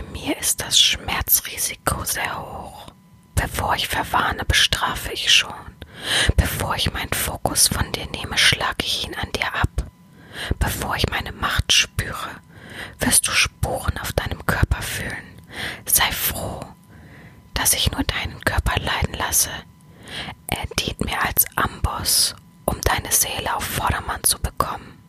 Bei mir ist das Schmerzrisiko sehr hoch. Bevor ich verwarne, bestrafe ich schon. Bevor ich meinen Fokus von dir nehme, schlage ich ihn an dir ab. Bevor ich meine Macht spüre, wirst du Spuren auf deinem Körper fühlen. Sei froh, dass ich nur deinen Körper leiden lasse. Er dient mir als Amboss, um deine Seele auf Vordermann zu bekommen.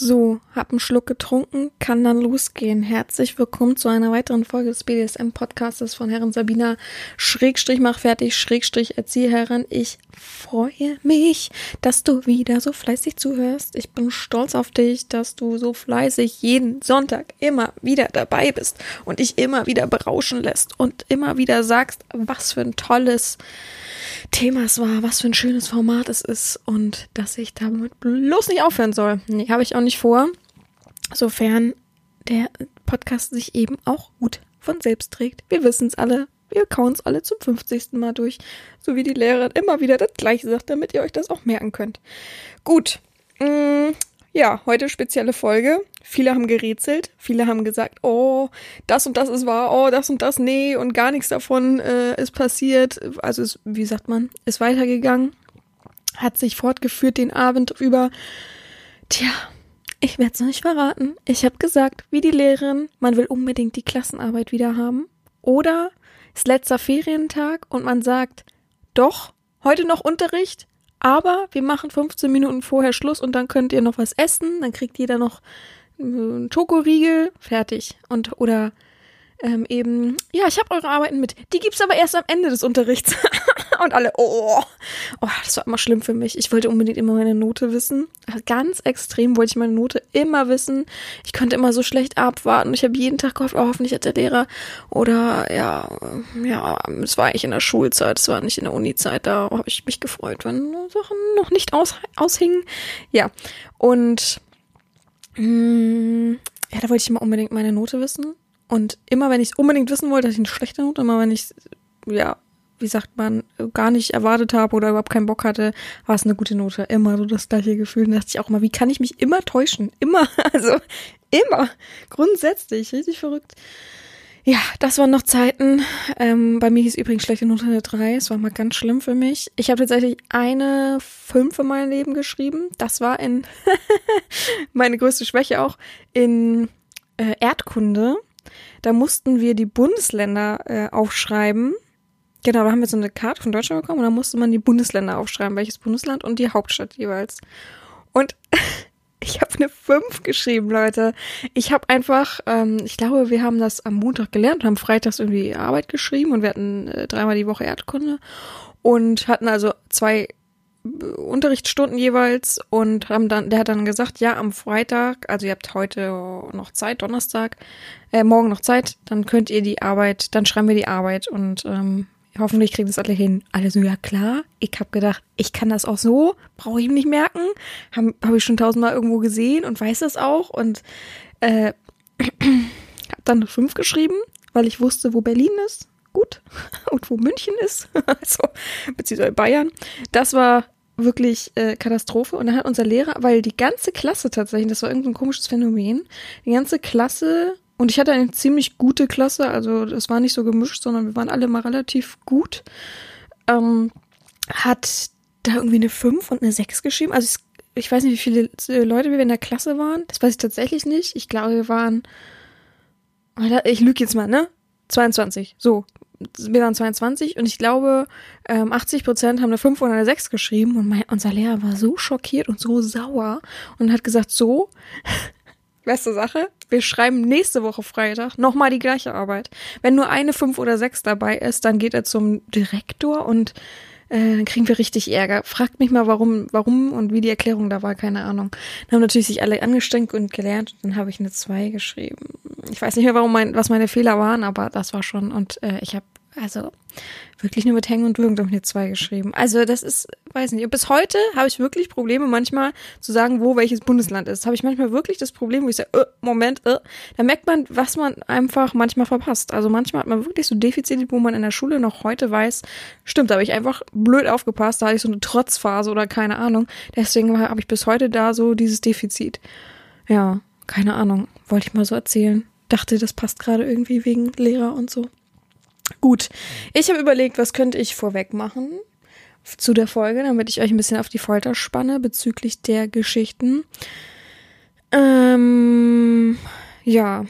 So, hab einen Schluck getrunken, kann dann losgehen. Herzlich willkommen zu einer weiteren Folge des BDSM-Podcastes von Herren Sabina, Schrägstrich mach fertig, Schrägstrich Erzieherin. Ich freue mich, dass du wieder so fleißig zuhörst. Ich bin stolz auf dich, dass du so fleißig jeden Sonntag immer wieder dabei bist und dich immer wieder berauschen lässt und immer wieder sagst, was für ein tolles Thema es war, was für ein schönes Format es ist und dass ich damit bloß nicht aufhören soll. Nee, habe ich auch nicht vor. Sofern der Podcast sich eben auch gut von selbst trägt. Wir wissen es alle. Wir kauen es alle zum 50. Mal durch. So wie die Lehrerin immer wieder das Gleiche sagt, damit ihr euch das auch merken könnt. Gut. Mm, ja, heute spezielle Folge. Viele haben gerätselt, viele haben gesagt, oh, das und das ist wahr, oh, das und das, nee, und gar nichts davon äh, ist passiert. Also, ist, wie sagt man, ist weitergegangen, hat sich fortgeführt den Abend über. Tja, ich werde es noch nicht verraten. Ich habe gesagt, wie die Lehrerin, man will unbedingt die Klassenarbeit wieder haben. Oder ist letzter Ferientag und man sagt, doch, heute noch Unterricht, aber wir machen 15 Minuten vorher Schluss und dann könnt ihr noch was essen. Dann kriegt jeder noch einen Schokoriegel. Fertig. Und oder ähm, eben, ja, ich habe eure Arbeiten mit. Die gibt's aber erst am Ende des Unterrichts. und alle, oh, oh, das war immer schlimm für mich. Ich wollte unbedingt immer meine Note wissen. Ganz extrem wollte ich meine Note immer wissen. Ich konnte immer so schlecht abwarten. Ich habe jeden Tag gehofft, oh, hoffentlich hat der Lehrer. Oder ja, ja, es war eigentlich in der Schulzeit, es war nicht in der Uni-Zeit. Da habe ich mich gefreut, wenn Sachen noch nicht aus, aushingen. Ja, und mh, ja, da wollte ich immer unbedingt meine Note wissen. Und immer, wenn ich es unbedingt wissen wollte, hatte ich eine schlechte Note. Immer, wenn ich ja, wie sagt man, gar nicht erwartet habe oder überhaupt keinen Bock hatte, war es eine gute Note. Immer so das gleiche Gefühl. Da dachte ich auch immer, wie kann ich mich immer täuschen? Immer, also immer. Grundsätzlich, richtig verrückt. Ja, das waren noch Zeiten. Ähm, bei mir hieß übrigens schlechte Note eine 3. Es war mal ganz schlimm für mich. Ich habe tatsächlich eine 5 in meinem Leben geschrieben. Das war in meine größte Schwäche auch in äh, Erdkunde. Da mussten wir die Bundesländer äh, aufschreiben. Genau, da haben wir so eine Karte von Deutschland bekommen und da musste man die Bundesländer aufschreiben, welches Bundesland und die Hauptstadt jeweils. Und ich habe eine 5 geschrieben, Leute. Ich habe einfach, ähm, ich glaube, wir haben das am Montag gelernt, haben freitags irgendwie Arbeit geschrieben und wir hatten äh, dreimal die Woche Erdkunde und hatten also zwei Unterrichtsstunden jeweils und haben dann, der hat dann gesagt, ja, am Freitag, also ihr habt heute noch Zeit, Donnerstag, äh, morgen noch Zeit, dann könnt ihr die Arbeit, dann schreiben wir die Arbeit und ähm, hoffentlich kriegen das alle hin. Alle so, ja klar. Ich habe gedacht, ich kann das auch so, brauche ich ihm nicht merken. Habe hab ich schon tausendmal irgendwo gesehen und weiß das auch und äh, habe dann fünf geschrieben, weil ich wusste, wo Berlin ist gut und wo München ist, also beziehungsweise Bayern. Das war wirklich äh, Katastrophe. Und dann hat unser Lehrer, weil die ganze Klasse tatsächlich, das war irgendein komisches Phänomen, die ganze Klasse, und ich hatte eine ziemlich gute Klasse, also das war nicht so gemischt, sondern wir waren alle mal relativ gut, ähm, hat da irgendwie eine 5 und eine 6 geschrieben. Also ich, weiß nicht, wie viele äh, Leute wir in der Klasse waren. Das weiß ich tatsächlich nicht. Ich glaube, wir waren, ich lüge jetzt mal, ne? 22. So, wir waren 22 und ich glaube, ähm, 80 Prozent haben eine 5 oder eine 6 geschrieben und mein, unser Lehrer war so schockiert und so sauer und hat gesagt, so, beste Sache, wir schreiben nächste Woche Freitag nochmal die gleiche Arbeit. Wenn nur eine 5 oder 6 dabei ist, dann geht er zum Direktor und äh, kriegen wir richtig Ärger. Fragt mich mal, warum, warum und wie die Erklärung da war, keine Ahnung. Dann haben natürlich sich alle angestrengt und gelernt und dann habe ich eine 2 geschrieben. Ich weiß nicht mehr, warum mein, was meine Fehler waren, aber das war schon und äh, ich habe also wirklich nur mit Hängen und Würgen Dominik 2 geschrieben. Also das ist, weiß nicht, bis heute habe ich wirklich Probleme manchmal zu sagen, wo welches Bundesland ist. Habe ich manchmal wirklich das Problem, wo ich sage, äh, Moment, äh, da merkt man, was man einfach manchmal verpasst. Also manchmal hat man wirklich so Defizite, wo man in der Schule noch heute weiß, stimmt, da habe ich einfach blöd aufgepasst, da hatte ich so eine Trotzphase oder keine Ahnung. Deswegen habe ich bis heute da so dieses Defizit. Ja, keine Ahnung, wollte ich mal so erzählen. Dachte, das passt gerade irgendwie wegen Lehrer und so. Gut, ich habe überlegt, was könnte ich vorweg machen zu der Folge, damit ich euch ein bisschen auf die Folter spanne bezüglich der Geschichten. Ähm, ja,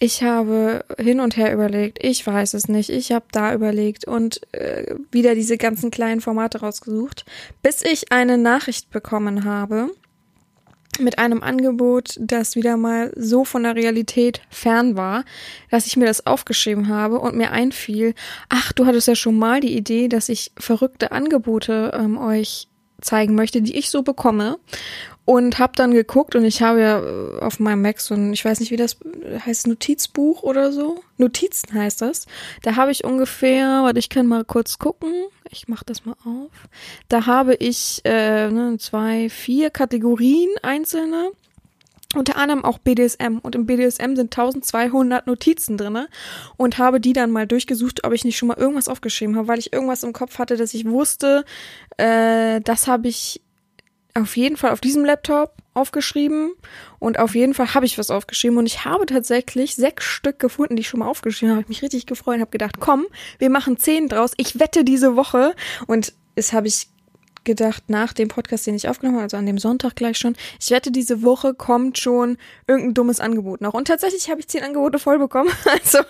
ich habe hin und her überlegt, ich weiß es nicht, ich habe da überlegt und äh, wieder diese ganzen kleinen Formate rausgesucht, bis ich eine Nachricht bekommen habe mit einem Angebot, das wieder mal so von der Realität fern war, dass ich mir das aufgeschrieben habe und mir einfiel, ach, du hattest ja schon mal die Idee, dass ich verrückte Angebote ähm, euch zeigen möchte, die ich so bekomme und habe dann geguckt und ich habe ja äh, auf meinem Mac so ein, ich weiß nicht, wie das heißt, Notizbuch oder so. Notizen heißt das. Da habe ich ungefähr, warte, ich kann mal kurz gucken. Ich mache das mal auf. Da habe ich äh, ne, zwei, vier Kategorien einzelne. Unter anderem auch BDSM. Und im BDSM sind 1200 Notizen drinne und habe die dann mal durchgesucht, ob ich nicht schon mal irgendwas aufgeschrieben habe, weil ich irgendwas im Kopf hatte, dass ich wusste, äh, das habe ich auf jeden Fall auf diesem Laptop aufgeschrieben und auf jeden Fall habe ich was aufgeschrieben und ich habe tatsächlich sechs Stück gefunden, die ich schon mal aufgeschrieben habe. Ich mich richtig gefreut und habe gedacht, komm, wir machen zehn draus. Ich wette diese Woche und es habe ich gedacht, nach dem Podcast, den ich aufgenommen habe, also an dem Sonntag gleich schon, ich wette, diese Woche kommt schon irgendein dummes Angebot noch. Und tatsächlich habe ich zehn Angebote voll bekommen. Also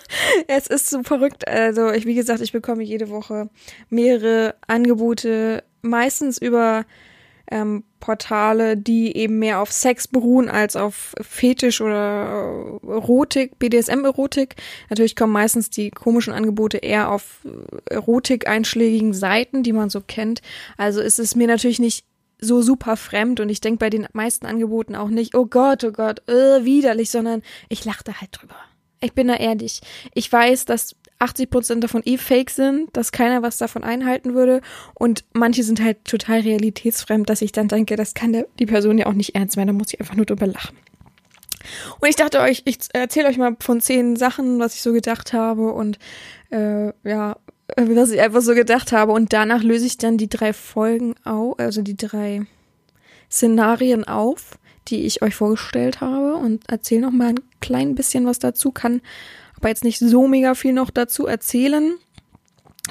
es ist so verrückt. Also ich, wie gesagt, ich bekomme jede Woche mehrere Angebote, meistens über ähm, Portale, die eben mehr auf Sex beruhen als auf Fetisch oder äh, Erotik, BDSM-Erotik. Natürlich kommen meistens die komischen Angebote eher auf Erotik-einschlägigen Seiten, die man so kennt. Also ist es mir natürlich nicht so super fremd und ich denke bei den meisten Angeboten auch nicht, oh Gott, oh Gott, äh, widerlich, sondern ich lachte halt drüber. Ich bin da ehrlich. Ich weiß, dass 80 Prozent davon eh fake sind, dass keiner was davon einhalten würde und manche sind halt total realitätsfremd, dass ich dann denke, das kann der, die Person ja auch nicht ernst meinen, da muss ich einfach nur drüber lachen. Und ich dachte euch, ich erzähle euch mal von zehn Sachen, was ich so gedacht habe und äh, ja, was ich einfach so gedacht habe und danach löse ich dann die drei Folgen auf, also die drei Szenarien auf, die ich euch vorgestellt habe und erzähle noch mal ein klein bisschen was dazu, kann aber jetzt nicht so mega viel noch dazu erzählen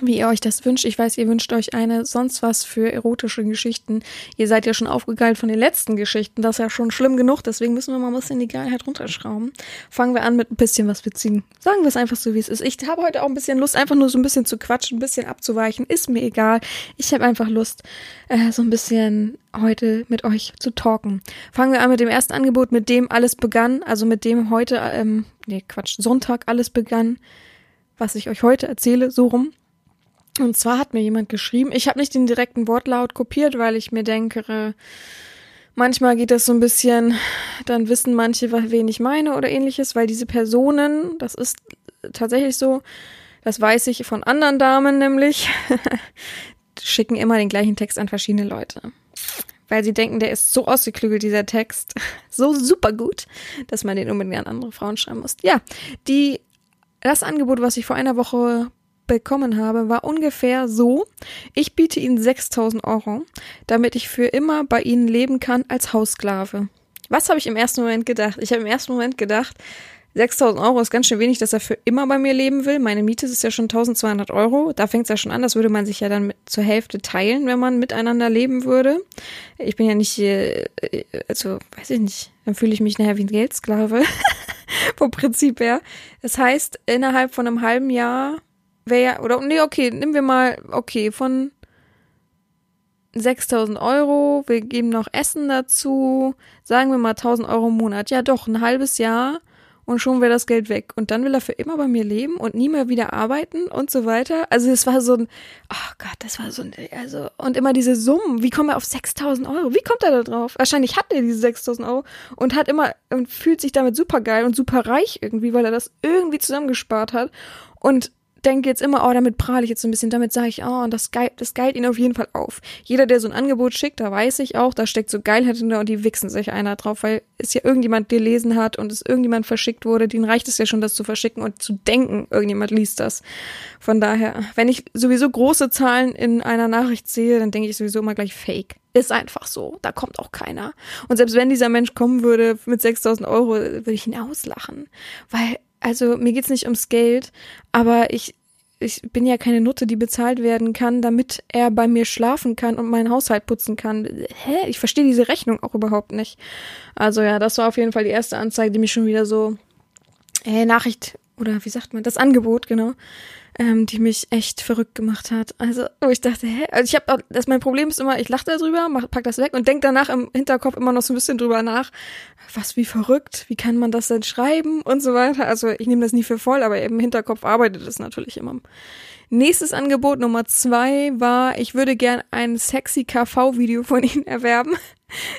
wie ihr euch das wünscht. Ich weiß, ihr wünscht euch eine sonst was für erotische Geschichten. Ihr seid ja schon aufgegeilt von den letzten Geschichten. Das ist ja schon schlimm genug. Deswegen müssen wir mal ein bisschen die Geilheit runterschrauben. Fangen wir an mit ein bisschen was Witzigen. Sagen wir es einfach so, wie es ist. Ich habe heute auch ein bisschen Lust, einfach nur so ein bisschen zu quatschen, ein bisschen abzuweichen. Ist mir egal. Ich habe einfach Lust, äh, so ein bisschen heute mit euch zu talken. Fangen wir an mit dem ersten Angebot, mit dem alles begann. Also mit dem heute, ähm, nee, Quatsch, Sonntag alles begann. Was ich euch heute erzähle, so rum. Und zwar hat mir jemand geschrieben, ich habe nicht den direkten Wortlaut kopiert, weil ich mir denke, manchmal geht das so ein bisschen, dann wissen manche, wen ich meine oder ähnliches, weil diese Personen, das ist tatsächlich so, das weiß ich von anderen Damen nämlich, schicken immer den gleichen Text an verschiedene Leute. Weil sie denken, der ist so ausgeklügelt, dieser Text, so super gut, dass man den unbedingt an andere Frauen schreiben muss. Ja, die, das Angebot, was ich vor einer Woche bekommen habe, war ungefähr so, ich biete Ihnen 6000 Euro, damit ich für immer bei Ihnen leben kann als Haussklave. Was habe ich im ersten Moment gedacht? Ich habe im ersten Moment gedacht, 6000 Euro ist ganz schön wenig, dass er für immer bei mir leben will. Meine Miete ist ja schon 1200 Euro. Da fängt es ja schon an. Das würde man sich ja dann mit, zur Hälfte teilen, wenn man miteinander leben würde. Ich bin ja nicht, äh, also weiß ich nicht, dann fühle ich mich nachher wie ein Geldsklave. Vom Prinzip her. Das heißt, innerhalb von einem halben Jahr wäre ja, oder nee, okay, nehmen wir mal, okay, von 6000 Euro, wir geben noch Essen dazu, sagen wir mal 1000 Euro im Monat. Ja, doch, ein halbes Jahr und schon wäre das Geld weg. Und dann will er für immer bei mir leben und nie mehr wieder arbeiten und so weiter. Also es war so ein, oh Gott, das war so ein, also, und immer diese Summen, wie kommt er auf 6000 Euro? Wie kommt er da drauf? Wahrscheinlich hat er diese 6000 Euro und hat immer, und fühlt sich damit super geil und super reich irgendwie, weil er das irgendwie zusammengespart hat. Und denke jetzt immer, oh, damit prahle ich jetzt so ein bisschen, damit sage ich, oh, und das, geil, das geilt ihn auf jeden Fall auf. Jeder, der so ein Angebot schickt, da weiß ich auch, da steckt so Geilheit hinter und die wichsen sich einer drauf, weil es ja irgendjemand gelesen hat und es irgendjemand verschickt wurde, denen reicht es ja schon, das zu verschicken und zu denken, irgendjemand liest das. Von daher, wenn ich sowieso große Zahlen in einer Nachricht sehe, dann denke ich sowieso immer gleich Fake. Ist einfach so. Da kommt auch keiner. Und selbst wenn dieser Mensch kommen würde mit 6000 Euro, würde ich ihn auslachen. Weil also mir geht's nicht ums Geld, aber ich ich bin ja keine Nutte, die bezahlt werden kann, damit er bei mir schlafen kann und meinen Haushalt putzen kann. Hä? Ich verstehe diese Rechnung auch überhaupt nicht. Also ja, das war auf jeden Fall die erste Anzeige, die mich schon wieder so äh, Nachricht oder wie sagt man, das Angebot, genau, ähm, die mich echt verrückt gemacht hat. Also, wo ich dachte, hä? Also ich habe das mein Problem ist immer, ich lache darüber, mach, pack das weg und denk danach im Hinterkopf immer noch so ein bisschen drüber nach, was wie verrückt, wie kann man das denn schreiben und so weiter. Also ich nehme das nie für voll, aber im Hinterkopf arbeitet es natürlich immer. Nächstes Angebot Nummer zwei war, ich würde gern ein sexy KV-Video von Ihnen erwerben.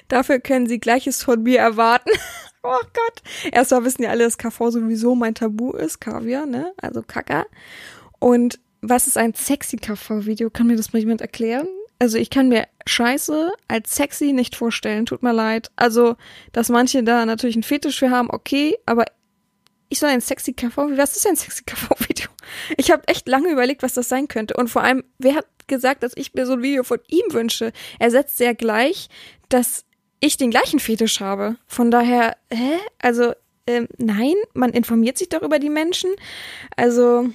Dafür können Sie Gleiches von mir erwarten. oh Gott. Erstmal wissen ja alle, dass KV sowieso mein Tabu ist, Kaviar, ne? Also Kacker. Und was ist ein sexy KV-Video? Kann mir das mal jemand erklären? Also ich kann mir Scheiße als sexy nicht vorstellen, tut mir leid. Also, dass manche da natürlich einen Fetisch für haben, okay, aber ich soll ein sexy KV, was ist ein sexy KV-Video? Ich habe echt lange überlegt, was das sein könnte. Und vor allem, wer hat gesagt, dass ich mir so ein Video von ihm wünsche? Er setzt sehr gleich, dass ich den gleichen Fetisch habe. Von daher, hä? Also, ähm, nein, man informiert sich doch über die Menschen. Also,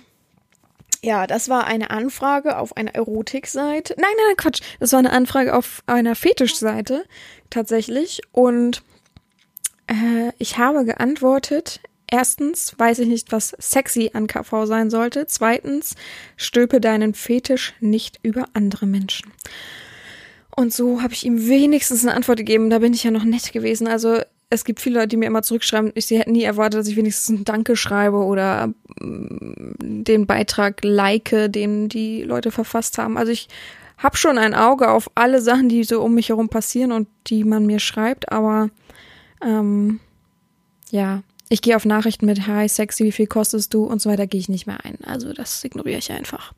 ja, das war eine Anfrage auf einer Erotikseite. Nein, nein, Quatsch. Das war eine Anfrage auf einer Fetischseite tatsächlich. Und äh, ich habe geantwortet. Erstens weiß ich nicht, was sexy an KV sein sollte. Zweitens, stülpe deinen Fetisch nicht über andere Menschen. Und so habe ich ihm wenigstens eine Antwort gegeben. Da bin ich ja noch nett gewesen. Also es gibt viele Leute, die mir immer zurückschreiben, ich sie hätten nie erwartet, dass ich wenigstens ein Danke schreibe oder mm, den Beitrag like, den die Leute verfasst haben. Also ich habe schon ein Auge auf alle Sachen, die so um mich herum passieren und die man mir schreibt, aber ähm, ja, ich gehe auf Nachrichten mit Hi, sexy, wie viel kostest du und so weiter, gehe ich nicht mehr ein. Also das ignoriere ich einfach.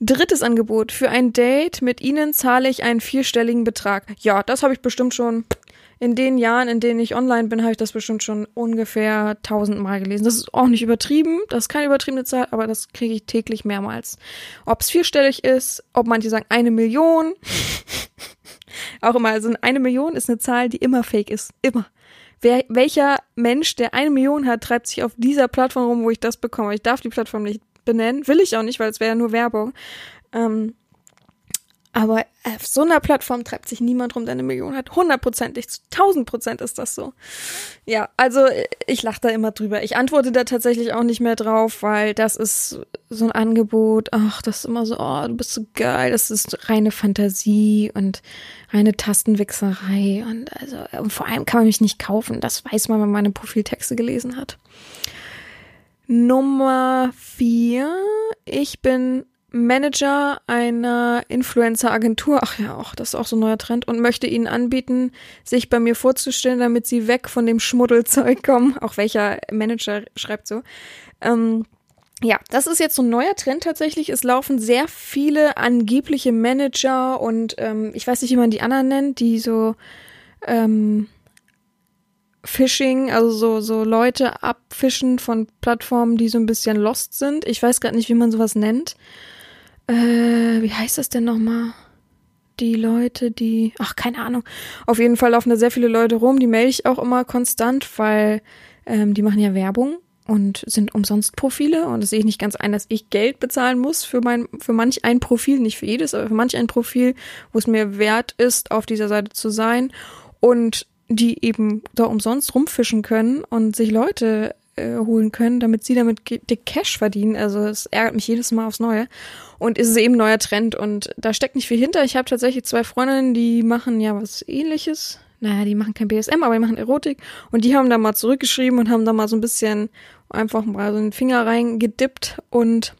Drittes Angebot. Für ein Date mit Ihnen zahle ich einen vierstelligen Betrag. Ja, das habe ich bestimmt schon in den Jahren, in denen ich online bin, habe ich das bestimmt schon ungefähr tausendmal gelesen. Das ist auch nicht übertrieben, das ist keine übertriebene Zahl, aber das kriege ich täglich mehrmals. Ob es vierstellig ist, ob manche sagen eine Million. auch immer, also eine Million ist eine Zahl, die immer fake ist. Immer. Wer, welcher Mensch, der eine Million hat, treibt sich auf dieser Plattform rum, wo ich das bekomme? Ich darf die Plattform nicht benennen, will ich auch nicht, weil es wäre ja nur Werbung. Ähm, aber auf so einer Plattform treibt sich niemand rum, der eine Million hat. Hundertprozentig, zu tausend Prozent ist das so. Ja, also ich lache da immer drüber. Ich antworte da tatsächlich auch nicht mehr drauf, weil das ist so ein Angebot. Ach, das ist immer so, oh, du bist so geil. Das ist reine Fantasie und reine Tastenwichserei. Und also, und vor allem kann man mich nicht kaufen. Das weiß man, wenn man meine Profiltexte gelesen hat. Nummer vier. Ich bin Manager einer Influencer-Agentur, ach ja, auch, das ist auch so ein neuer Trend, und möchte ihnen anbieten, sich bei mir vorzustellen, damit sie weg von dem Schmuddelzeug kommen. Auch welcher Manager schreibt so. Ähm, ja, das ist jetzt so ein neuer Trend tatsächlich. Es laufen sehr viele angebliche Manager und ähm, ich weiß nicht, wie man die anderen nennt, die so ähm, Phishing, also so, so Leute abfischen von Plattformen, die so ein bisschen lost sind. Ich weiß gerade nicht, wie man sowas nennt. Äh, wie heißt das denn nochmal? Die Leute, die. Ach, keine Ahnung. Auf jeden Fall laufen da sehr viele Leute rum. Die melde ich auch immer konstant, weil ähm, die machen ja Werbung und sind umsonst Profile. Und das sehe ich nicht ganz ein, dass ich Geld bezahlen muss für mein, für manch ein Profil, nicht für jedes, aber für manch ein Profil, wo es mir wert ist, auf dieser Seite zu sein. Und die eben da umsonst rumfischen können und sich Leute äh, holen können, damit sie damit dick Cash verdienen. Also es ärgert mich jedes Mal aufs Neue. Und ist es eben neuer Trend und da steckt nicht viel hinter. Ich habe tatsächlich zwei Freundinnen, die machen ja was ähnliches. Naja, die machen kein BSM, aber die machen Erotik. Und die haben da mal zurückgeschrieben und haben da mal so ein bisschen einfach mal so den Finger reingedippt und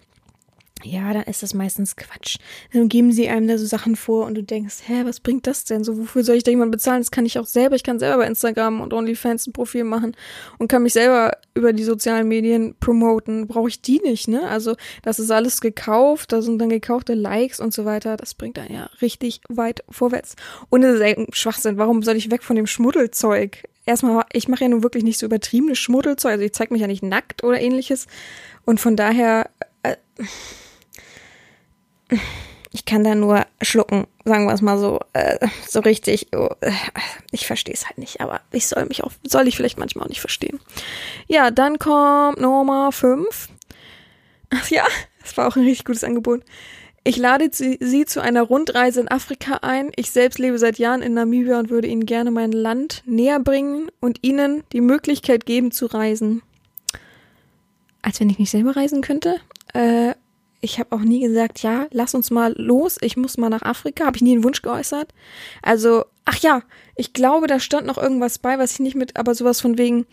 ja, dann ist das meistens Quatsch. Dann geben sie einem da so Sachen vor und du denkst, hä, was bringt das denn? So, wofür soll ich da jemanden bezahlen? Das kann ich auch selber. Ich kann selber bei Instagram und OnlyFans ein Profil machen und kann mich selber über die sozialen Medien promoten. Brauche ich die nicht, ne? Also, das ist alles gekauft, da sind dann gekaufte Likes und so weiter. Das bringt dann ja richtig weit vorwärts. Und es ist ein Schwachsinn. Warum soll ich weg von dem Schmuddelzeug? Erstmal, ich mache ja nun wirklich nicht so übertriebenes Schmuddelzeug. Also, ich zeig mich ja nicht nackt oder ähnliches. Und von daher, äh, ich kann da nur schlucken, sagen wir es mal so, äh, so richtig. Oh, äh, ich verstehe es halt nicht, aber ich soll mich auch, soll ich vielleicht manchmal auch nicht verstehen. Ja, dann kommt Nummer 5. Ach ja, das war auch ein richtig gutes Angebot. Ich lade sie, sie zu einer Rundreise in Afrika ein. Ich selbst lebe seit Jahren in Namibia und würde ihnen gerne mein Land näher bringen und ihnen die Möglichkeit geben zu reisen. Als wenn ich nicht selber reisen könnte. Äh, ich habe auch nie gesagt, ja, lass uns mal los, ich muss mal nach Afrika. Habe ich nie einen Wunsch geäußert. Also, ach ja, ich glaube, da stand noch irgendwas bei, was ich nicht mit, aber sowas von wegen,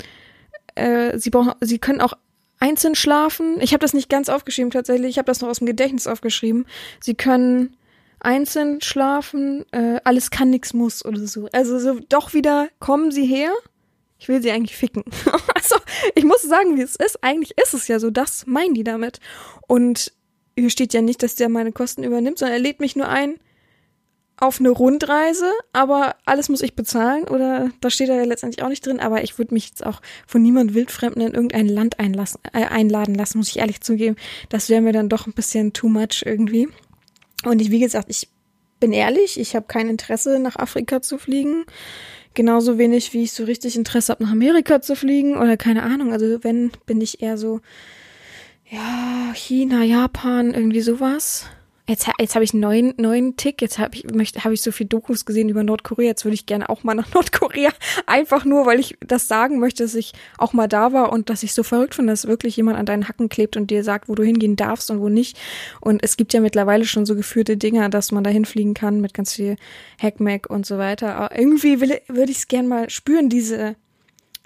äh, sie brauchen, sie können auch einzeln schlafen. Ich habe das nicht ganz aufgeschrieben tatsächlich, ich habe das noch aus dem Gedächtnis aufgeschrieben. Sie können einzeln schlafen, äh, alles kann, nix muss oder so. Also so, doch wieder, kommen Sie her. Ich will sie eigentlich ficken. also, ich muss sagen, wie es ist. Eigentlich ist es ja so, das meinen die damit. Und hier steht ja nicht, dass der meine Kosten übernimmt, sondern er lädt mich nur ein auf eine Rundreise, aber alles muss ich bezahlen oder da steht er ja letztendlich auch nicht drin, aber ich würde mich jetzt auch von niemand Wildfremden in irgendein Land einlassen, äh, einladen lassen, muss ich ehrlich zugeben. Das wäre mir dann doch ein bisschen too much irgendwie. Und ich, wie gesagt, ich bin ehrlich, ich habe kein Interesse nach Afrika zu fliegen. Genauso wenig, wie ich so richtig Interesse habe, nach Amerika zu fliegen oder keine Ahnung. Also wenn, bin ich eher so, ja, China, Japan, irgendwie sowas. Jetzt, jetzt habe ich einen neuen, neuen Tick. Jetzt habe ich, möchte, habe ich so viel Dokus gesehen über Nordkorea. Jetzt würde ich gerne auch mal nach Nordkorea. Einfach nur, weil ich das sagen möchte, dass ich auch mal da war und dass ich so verrückt finde, dass wirklich jemand an deinen Hacken klebt und dir sagt, wo du hingehen darfst und wo nicht. Und es gibt ja mittlerweile schon so geführte Dinger, dass man da hinfliegen kann mit ganz viel Hackmack und so weiter. Aber irgendwie will, würde ich es gerne mal spüren, diese,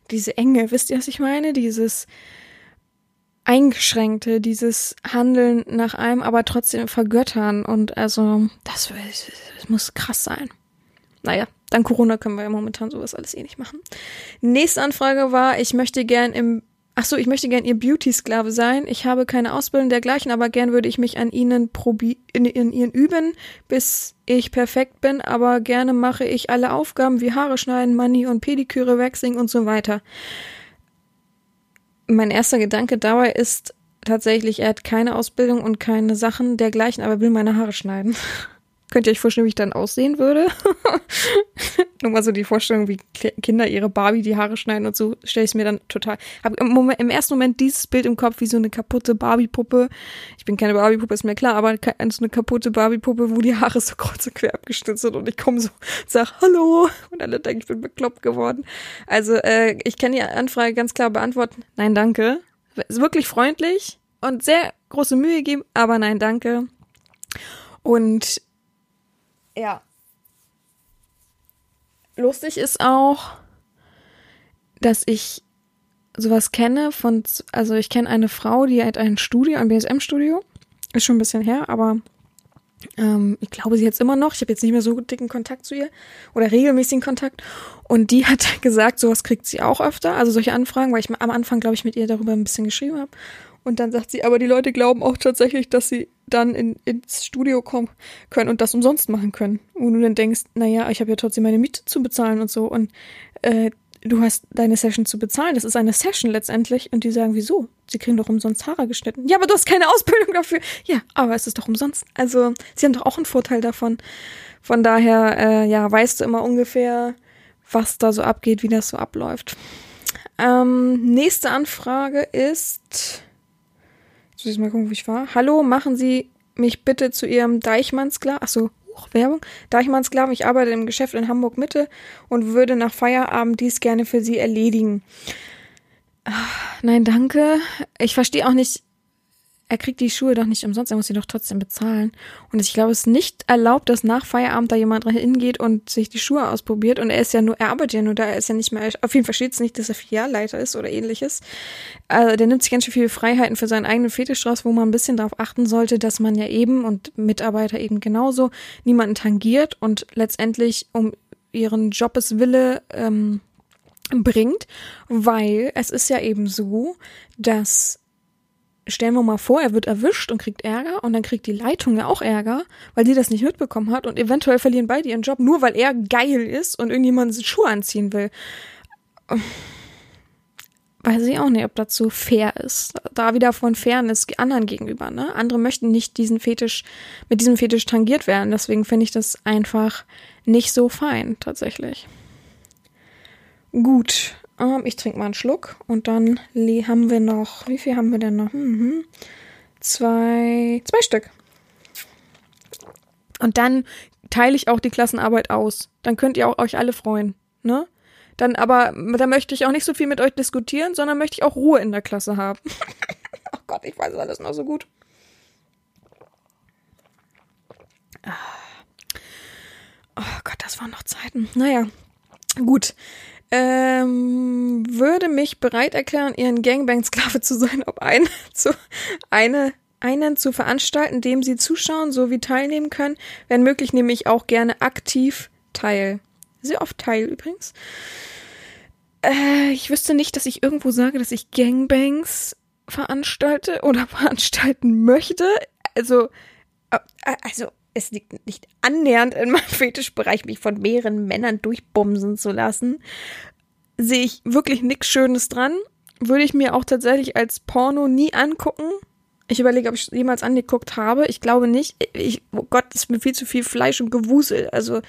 diese Enge. Wisst ihr, was ich meine? Dieses, eingeschränkte, dieses Handeln nach einem, aber trotzdem vergöttern. Und also, das, das muss krass sein. Naja, dann Corona können wir ja momentan sowas alles eh nicht machen. Nächste Anfrage war, ich möchte gern im Ach so, ich möchte gern ihr Beauty-Sklave sein. Ich habe keine Ausbildung dergleichen, aber gern würde ich mich an ihnen probi in, in ihren üben, bis ich perfekt bin, aber gerne mache ich alle Aufgaben wie Haare schneiden, Money und Pediküre, Waxing und so weiter mein erster Gedanke dabei ist tatsächlich, er hat keine Ausbildung und keine Sachen dergleichen, aber will meine Haare schneiden. Könnt ihr euch vorstellen, wie ich dann aussehen würde? Nur mal so die Vorstellung, wie Kinder ihre Barbie die Haare schneiden und so, stelle ich es mir dann total. Habe im, Moment, im ersten Moment dieses Bild im Kopf, wie so eine kaputte Barbie-Puppe. Ich bin keine Barbie-Puppe, ist mir klar, aber so eine kaputte Barbie-Puppe, wo die Haare so kreuz und quer abgestützt sind und ich komme so, sag Hallo und alle denken, ich bin bekloppt geworden. Also äh, ich kann die Anfrage ganz klar beantworten. Nein, danke. Ist wirklich freundlich und sehr große Mühe geben, aber nein, danke. Und ja. Lustig ist auch, dass ich sowas kenne von, also ich kenne eine Frau, die hat ein Studio, ein BSM-Studio. Ist schon ein bisschen her, aber ähm, ich glaube, sie hat es immer noch. Ich habe jetzt nicht mehr so dicken Kontakt zu ihr oder regelmäßigen Kontakt. Und die hat gesagt, sowas kriegt sie auch öfter, also solche Anfragen, weil ich am Anfang, glaube ich, mit ihr darüber ein bisschen geschrieben habe. Und dann sagt sie, aber die Leute glauben auch tatsächlich, dass sie dann in, ins Studio kommen können und das umsonst machen können. Und du dann denkst, naja, ich habe ja trotzdem meine Miete zu bezahlen und so. Und äh, du hast deine Session zu bezahlen. Das ist eine Session letztendlich. Und die sagen, wieso? Sie kriegen doch umsonst Haare geschnitten. Ja, aber du hast keine Ausbildung dafür. Ja, aber es ist doch umsonst. Also, sie haben doch auch einen Vorteil davon. Von daher, äh, ja, weißt du immer ungefähr, was da so abgeht, wie das so abläuft. Ähm, nächste Anfrage ist muss ich mal gucken, wo ich war. Hallo, machen Sie mich bitte zu Ihrem Deichmannsklaven. Achso, Werbung. Deichmannsklaven, ich arbeite im Geschäft in Hamburg Mitte und würde nach Feierabend dies gerne für Sie erledigen. Ach, nein, danke. Ich verstehe auch nicht. Er kriegt die Schuhe doch nicht umsonst, er muss sie doch trotzdem bezahlen. Und ich glaube, es ist nicht erlaubt, dass nach Feierabend da jemand hingeht und sich die Schuhe ausprobiert. Und er ist ja nur, er arbeitet ja nur da, er ist ja nicht mehr, auf jeden Fall steht es nicht, dass er Filialleiter ist oder ähnliches. Also der nimmt sich ganz schön viele Freiheiten für seinen eigenen Fetisch raus, wo man ein bisschen darauf achten sollte, dass man ja eben und Mitarbeiter eben genauso niemanden tangiert und letztendlich um ihren Jobbeswille ähm, bringt, weil es ist ja eben so, dass stellen wir mal vor, er wird erwischt und kriegt Ärger und dann kriegt die Leitung ja auch Ärger, weil sie das nicht mitbekommen hat und eventuell verlieren beide ihren Job, nur weil er geil ist und irgendjemand Schuhe anziehen will. Weiß ich auch nicht, ob das so fair ist. Da wieder von Fairness anderen gegenüber, ne? Andere möchten nicht diesen Fetisch, mit diesem Fetisch tangiert werden, deswegen finde ich das einfach nicht so fein, tatsächlich. Gut, ähm, ich trinke mal einen Schluck und dann haben wir noch, wie viel haben wir denn noch? Mhm. Zwei, zwei Stück. Und dann teile ich auch die Klassenarbeit aus. Dann könnt ihr auch euch alle freuen, ne? Dann aber, da möchte ich auch nicht so viel mit euch diskutieren, sondern möchte ich auch Ruhe in der Klasse haben. oh Gott, ich weiß alles noch so gut. Ah. Oh Gott, das waren noch Zeiten. Naja, gut ähm, würde mich bereit erklären, ihren Gangbang-Sklave zu sein, ob ein, zu, eine, einen zu veranstalten, dem sie zuschauen sowie teilnehmen können. Wenn möglich, nehme ich auch gerne aktiv teil. Sehr oft teil übrigens. Äh, ich wüsste nicht, dass ich irgendwo sage, dass ich Gangbangs veranstalte oder veranstalten möchte. Also, äh, also es liegt nicht annähernd in meinem Fetischbereich, mich von mehreren Männern durchbumsen zu lassen. Sehe ich wirklich nichts Schönes dran. Würde ich mir auch tatsächlich als Porno nie angucken. Ich überlege, ob ich es jemals angeguckt habe. Ich glaube nicht. Ich, oh Gott, ist mir viel zu viel Fleisch und Gewusel. Also,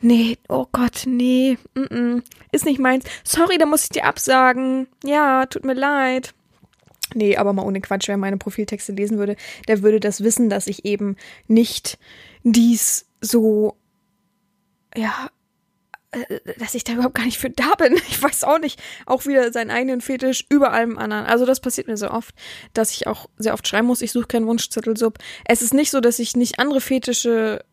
nee, oh Gott, nee, mm -mm, ist nicht meins. Sorry, da muss ich dir absagen. Ja, tut mir leid. Nee, aber mal ohne Quatsch, wer meine Profiltexte lesen würde, der würde das wissen, dass ich eben nicht dies so, ja, äh, dass ich da überhaupt gar nicht für da bin. Ich weiß auch nicht. Auch wieder seinen eigenen Fetisch über allem anderen. Also das passiert mir so oft, dass ich auch sehr oft schreiben muss, ich suche keinen Wunschzettelsub. Es ist nicht so, dass ich nicht andere Fetische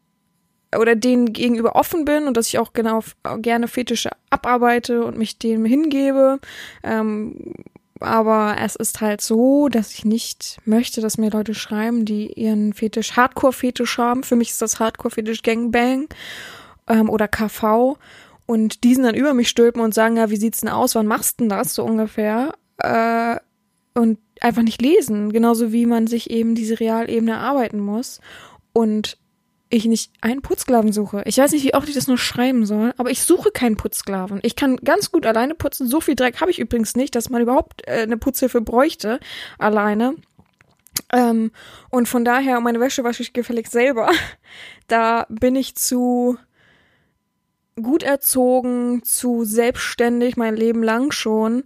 oder denen gegenüber offen bin und dass ich auch genau gerne Fetische abarbeite und mich dem hingebe. Ähm, aber es ist halt so, dass ich nicht möchte, dass mir Leute schreiben, die ihren Fetisch, Hardcore-Fetisch haben. Für mich ist das Hardcore-Fetisch Gangbang ähm, oder KV. Und diesen dann über mich stülpen und sagen, ja, wie sieht's denn aus? Wann machst du denn das? So ungefähr. Äh, und einfach nicht lesen. Genauso wie man sich eben diese Realebene erarbeiten muss. Und ich nicht einen Putzsklaven suche. Ich weiß nicht, wie oft ich das nur schreiben soll, aber ich suche keinen Putzsklaven. Ich kann ganz gut alleine putzen. So viel Dreck habe ich übrigens nicht, dass man überhaupt äh, eine Putzhilfe bräuchte alleine. Ähm, und von daher, meine Wäsche wasche ich gefälligst selber. Da bin ich zu gut erzogen, zu selbstständig, mein Leben lang schon,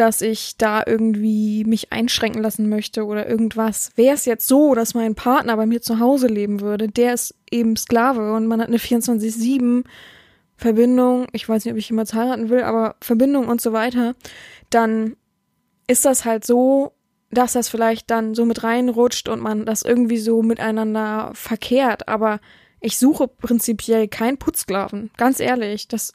dass ich da irgendwie mich einschränken lassen möchte oder irgendwas. Wäre es jetzt so, dass mein Partner bei mir zu Hause leben würde, der ist eben Sklave und man hat eine 24-7 Verbindung, ich weiß nicht, ob ich jemals heiraten will, aber Verbindung und so weiter, dann ist das halt so, dass das vielleicht dann so mit reinrutscht und man das irgendwie so miteinander verkehrt, aber ich suche prinzipiell keinen Putzsklaven, ganz ehrlich. Das,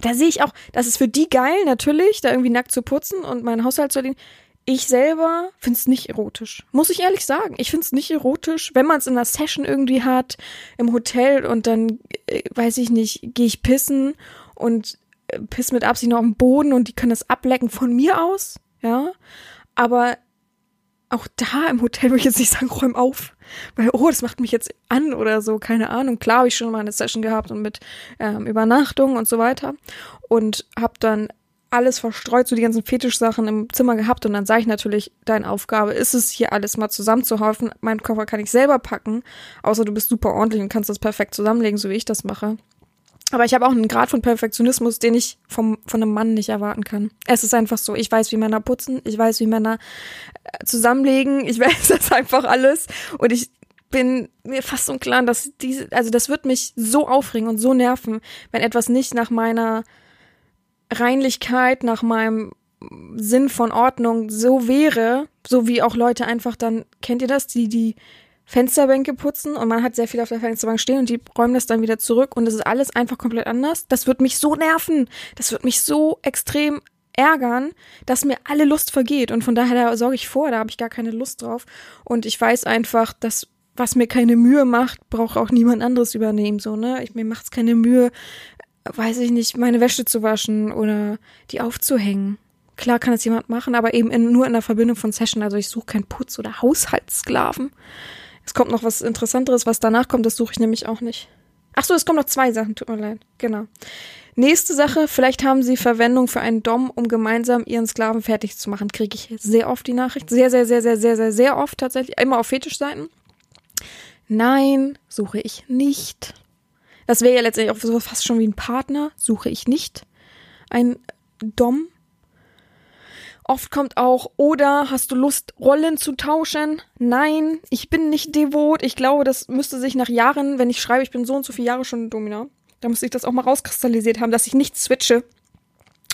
da sehe ich auch, das ist für die geil, natürlich, da irgendwie nackt zu putzen und meinen Haushalt zu erledigen. Ich selber finde es nicht erotisch. Muss ich ehrlich sagen. Ich finde es nicht erotisch, wenn man es in einer Session irgendwie hat, im Hotel und dann, äh, weiß ich nicht, gehe ich pissen und äh, piss mit Absicht noch am Boden und die können das ablecken von mir aus, ja. Aber auch da im Hotel würde ich jetzt nicht sagen, räum auf, weil, oh, das macht mich jetzt an oder so, keine Ahnung. Klar habe ich schon mal eine Session gehabt und mit ähm, Übernachtung und so weiter und habe dann alles verstreut, so die ganzen Fetischsachen im Zimmer gehabt und dann sage ich natürlich, deine Aufgabe ist es, hier alles mal zusammenzuhaufen. Meinen Koffer kann ich selber packen, außer du bist super ordentlich und kannst das perfekt zusammenlegen, so wie ich das mache. Aber ich habe auch einen Grad von Perfektionismus, den ich vom, von einem Mann nicht erwarten kann. Es ist einfach so, ich weiß, wie Männer putzen, ich weiß, wie Männer äh, zusammenlegen, ich weiß das einfach alles. Und ich bin mir fast so klar, dass diese, also das wird mich so aufregen und so nerven, wenn etwas nicht nach meiner Reinlichkeit, nach meinem Sinn von Ordnung so wäre, so wie auch Leute einfach dann, kennt ihr das, die die Fensterbänke putzen und man hat sehr viel auf der Fensterbank stehen und die räumen das dann wieder zurück und es ist alles einfach komplett anders. Das wird mich so nerven. Das wird mich so extrem ärgern, dass mir alle Lust vergeht und von daher da sorge ich vor, da habe ich gar keine Lust drauf und ich weiß einfach, dass was mir keine Mühe macht, braucht auch niemand anderes übernehmen so, ne? Ich, mir macht's keine Mühe, weiß ich nicht, meine Wäsche zu waschen oder die aufzuhängen. Klar kann es jemand machen, aber eben in, nur in der Verbindung von Session. Also ich suche keinen Putz- oder Haushaltssklaven. Es kommt noch was Interessanteres, was danach kommt, das suche ich nämlich auch nicht. Ach so, es kommen noch zwei Sachen, tut mir leid. Genau. Nächste Sache, vielleicht haben Sie Verwendung für einen Dom, um gemeinsam Ihren Sklaven fertig zu machen. Kriege ich sehr oft die Nachricht. Sehr, sehr, sehr, sehr, sehr, sehr, sehr oft tatsächlich. Immer auf Fetischseiten. Nein, suche ich nicht. Das wäre ja letztendlich auch so fast schon wie ein Partner. Suche ich nicht. Ein Dom. Oft kommt auch, oder hast du Lust, Rollen zu tauschen? Nein, ich bin nicht devot. Ich glaube, das müsste sich nach Jahren, wenn ich schreibe, ich bin so und so viele Jahre schon Domina, da müsste ich das auch mal rauskristallisiert haben, dass ich nicht switche.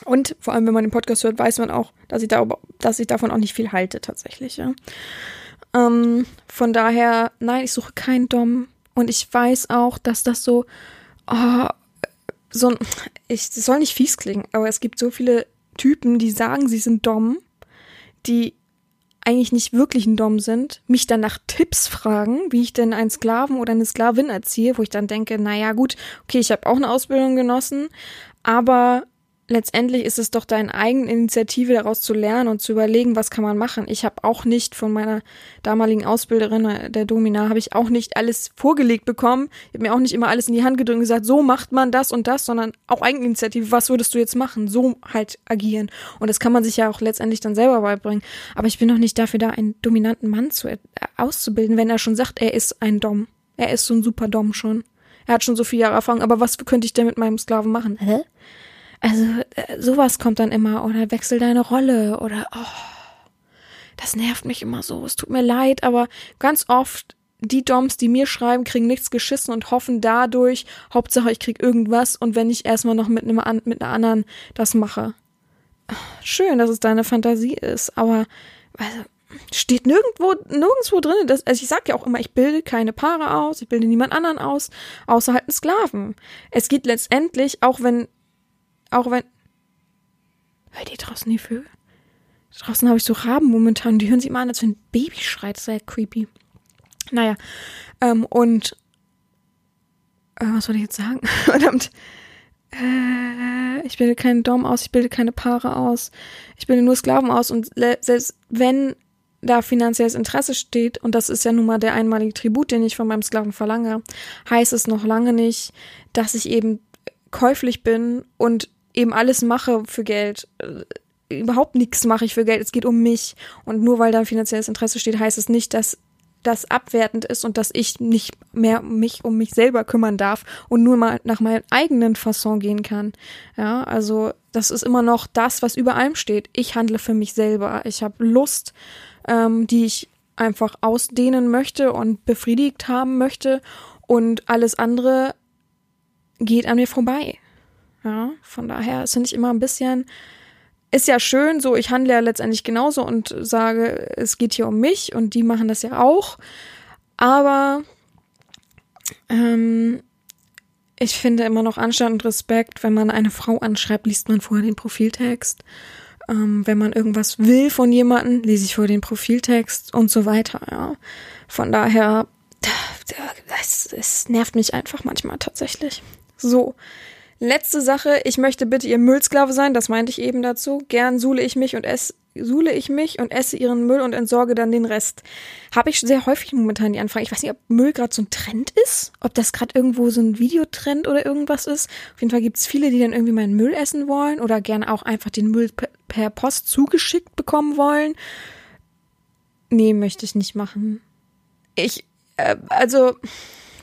Und vor allem, wenn man den Podcast hört, weiß man auch, dass ich, da, dass ich davon auch nicht viel halte, tatsächlich. Ja. Ähm, von daher, nein, ich suche keinen Dom. Und ich weiß auch, dass das so, oh, so ein, ich, das soll nicht fies klingen, aber es gibt so viele Typen, die sagen, sie sind Dom, die eigentlich nicht wirklich ein Dom sind, mich dann nach Tipps fragen, wie ich denn einen Sklaven oder eine Sklavin erziehe, wo ich dann denke, naja gut, okay, ich habe auch eine Ausbildung genossen, aber letztendlich ist es doch deine eigene Initiative, daraus zu lernen und zu überlegen, was kann man machen. Ich habe auch nicht von meiner damaligen Ausbilderin, äh, der Domina, habe ich auch nicht alles vorgelegt bekommen. Ich habe mir auch nicht immer alles in die Hand gedrückt und gesagt, so macht man das und das, sondern auch Eigeninitiative, was würdest du jetzt machen? So halt agieren. Und das kann man sich ja auch letztendlich dann selber beibringen. Aber ich bin doch nicht dafür da, einen dominanten Mann zu, äh, auszubilden, wenn er schon sagt, er ist ein Dom. Er ist so ein super Dom schon. Er hat schon so viele Jahre Erfahrung, aber was könnte ich denn mit meinem Sklaven machen? Hä? Also äh, sowas kommt dann immer oder wechsel deine Rolle oder oh, das nervt mich immer so. Es tut mir leid, aber ganz oft die Doms, die mir schreiben, kriegen nichts geschissen und hoffen dadurch, Hauptsache ich krieg irgendwas und wenn ich erstmal noch mit, einem, mit einer anderen das mache. Schön, dass es deine Fantasie ist, aber also, steht nirgendwo, nirgendwo drin. Dass, also ich sag ja auch immer, ich bilde keine Paare aus, ich bilde niemand anderen aus, außer halt einen Sklaven. Es geht letztendlich, auch wenn auch wenn. Hört ihr draußen die Vögel? Draußen habe ich so Raben momentan, die hören sich immer an, als wenn ein Baby schreit. Sehr creepy. Naja, ähm, und äh, was soll ich jetzt sagen? Verdammt. Äh, ich bilde keinen Dom aus, ich bilde keine Paare aus, ich bilde nur Sklaven aus und selbst wenn da finanzielles Interesse steht, und das ist ja nun mal der einmalige Tribut, den ich von meinem Sklaven verlange, heißt es noch lange nicht, dass ich eben käuflich bin und eben alles mache für Geld. Äh, überhaupt nichts mache ich für Geld. Es geht um mich. Und nur weil da finanzielles Interesse steht, heißt es nicht, dass das abwertend ist und dass ich nicht mehr mich um mich selber kümmern darf und nur mal nach meinem eigenen Fasson gehen kann. Ja, also das ist immer noch das, was über allem steht. Ich handle für mich selber. Ich habe Lust, ähm, die ich einfach ausdehnen möchte und befriedigt haben möchte und alles andere geht an mir vorbei. Ja, von daher finde ich immer ein bisschen, ist ja schön, so ich handle ja letztendlich genauso und sage, es geht hier um mich und die machen das ja auch. Aber ähm, ich finde immer noch Anstand und Respekt, wenn man eine Frau anschreibt, liest man vorher den Profiltext. Ähm, wenn man irgendwas will von jemandem, lese ich vorher den Profiltext und so weiter. Ja. Von daher, es nervt mich einfach manchmal tatsächlich. So, Letzte Sache, ich möchte bitte ihr Müllsklave sein, das meinte ich eben dazu. Gern suhle ich mich und esse suhle ich mich und esse ihren Müll und entsorge dann den Rest. Habe ich sehr häufig momentan die Anfrage. Ich weiß nicht, ob Müll gerade so ein Trend ist, ob das gerade irgendwo so ein Videotrend oder irgendwas ist. Auf jeden Fall gibt es viele, die dann irgendwie meinen Müll essen wollen oder gerne auch einfach den Müll per Post zugeschickt bekommen wollen. Nee, möchte ich nicht machen. Ich, äh, also,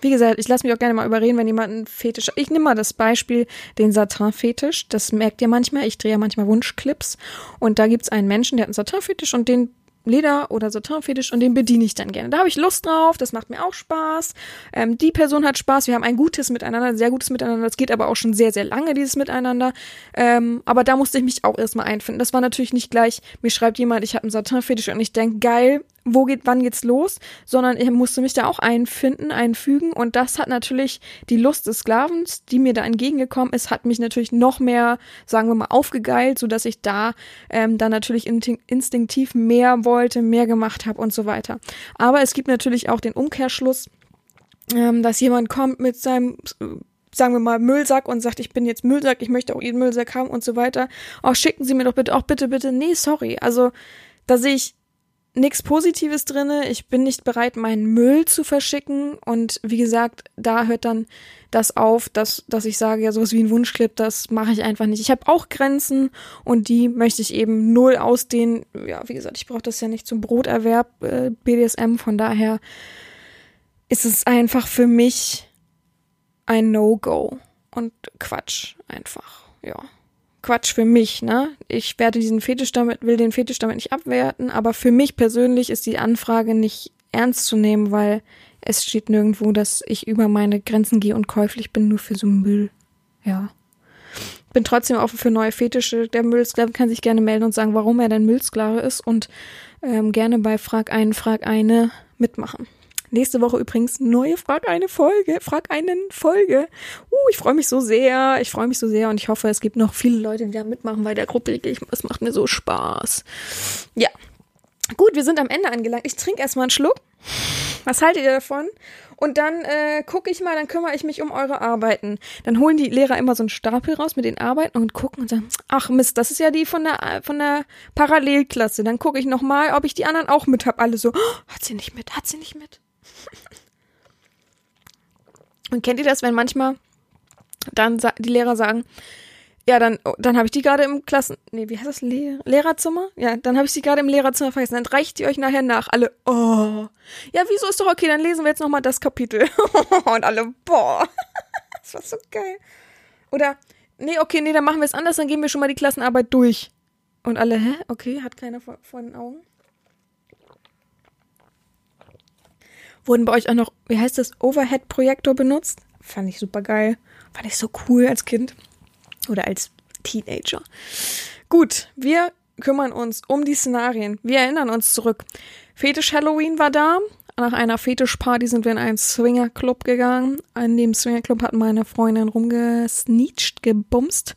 wie gesagt, ich lasse mich auch gerne mal überreden, wenn jemand einen Fetisch. Ich nehme mal das Beispiel, den Satin-Fetisch. Das merkt ihr manchmal. Ich drehe ja manchmal Wunschclips. Und da gibt es einen Menschen, der hat einen Satin-Fetisch und den Leder- oder Satin-Fetisch und den bediene ich dann gerne. Da habe ich Lust drauf, das macht mir auch Spaß. Ähm, die Person hat Spaß, wir haben ein gutes Miteinander, ein sehr gutes Miteinander. Das geht aber auch schon sehr, sehr lange, dieses Miteinander. Ähm, aber da musste ich mich auch erstmal einfinden. Das war natürlich nicht gleich, mir schreibt jemand, ich habe einen Satin-Fetisch und ich denke, geil, wo geht, wann geht's los? Sondern ich musste mich da auch einfinden, einfügen und das hat natürlich die Lust des Sklavens, die mir da entgegengekommen ist, hat mich natürlich noch mehr, sagen wir mal, aufgegeilt, so dass ich da ähm, dann natürlich instinktiv mehr wollte, mehr gemacht habe und so weiter. Aber es gibt natürlich auch den Umkehrschluss, ähm, dass jemand kommt mit seinem sagen wir mal, Müllsack und sagt, ich bin jetzt Müllsack, ich möchte auch jeden Müllsack haben und so weiter. Auch schicken Sie mir doch bitte, auch bitte, bitte, nee, sorry. Also, da sehe ich nichts Positives drinne. Ich bin nicht bereit, meinen Müll zu verschicken. Und wie gesagt, da hört dann das auf, dass, dass ich sage, ja, sowas wie ein Wunschclip, das mache ich einfach nicht. Ich habe auch Grenzen und die möchte ich eben null ausdehnen. Ja, wie gesagt, ich brauche das ja nicht zum Broterwerb, äh, BDSM. Von daher ist es einfach für mich ein No-Go und Quatsch einfach, ja. Quatsch für mich, ne? Ich werde diesen Fetisch damit, will den Fetisch damit nicht abwerten, aber für mich persönlich ist die Anfrage nicht ernst zu nehmen, weil es steht nirgendwo, dass ich über meine Grenzen gehe und käuflich bin, nur für so Müll. Ja. Bin trotzdem offen für neue Fetische. Der Müllsklave kann sich gerne melden und sagen, warum er denn Müllsklave ist und ähm, gerne bei Frag einen, Frag eine mitmachen. Nächste Woche übrigens neue Frag eine Folge, Frag einen Folge. Uh, ich freue mich so sehr, ich freue mich so sehr und ich hoffe, es gibt noch viele Leute, die da mitmachen bei der Gruppe. Es macht mir so Spaß. Ja. Gut, wir sind am Ende angelangt. Ich trinke erstmal einen Schluck. Was haltet ihr davon? Und dann äh, gucke ich mal, dann kümmere ich mich um eure Arbeiten. Dann holen die Lehrer immer so einen Stapel raus mit den Arbeiten und gucken und sagen, ach Mist, das ist ja die von der von der Parallelklasse. Dann gucke ich noch mal, ob ich die anderen auch mit hab. Alle so, oh, hat sie nicht mit, hat sie nicht mit. Und kennt ihr das, wenn manchmal dann die Lehrer sagen, ja, dann, oh, dann habe ich die gerade im Klassen, nee, wie heißt das, Lehr Lehrerzimmer? Ja, dann habe ich sie gerade im Lehrerzimmer vergessen. Dann reicht die euch nachher nach. Alle, oh. Ja, wieso ist doch okay, dann lesen wir jetzt nochmal das Kapitel. Und alle, boah. das war so geil. Oder, nee, okay, nee, dann machen wir es anders, dann gehen wir schon mal die Klassenarbeit durch. Und alle, hä? Okay, hat keiner vor, vor den Augen. Wurden bei euch auch noch, wie heißt das, Overhead-Projektor benutzt? Fand ich super geil. Fand ich so cool als Kind. Oder als Teenager. Gut, wir kümmern uns um die Szenarien. Wir erinnern uns zurück. Fetisch Halloween war da. Nach einer Fetischparty sind wir in einen Swingerclub gegangen. In dem Swingerclub hat meine Freundin rumgesneecht, gebumst.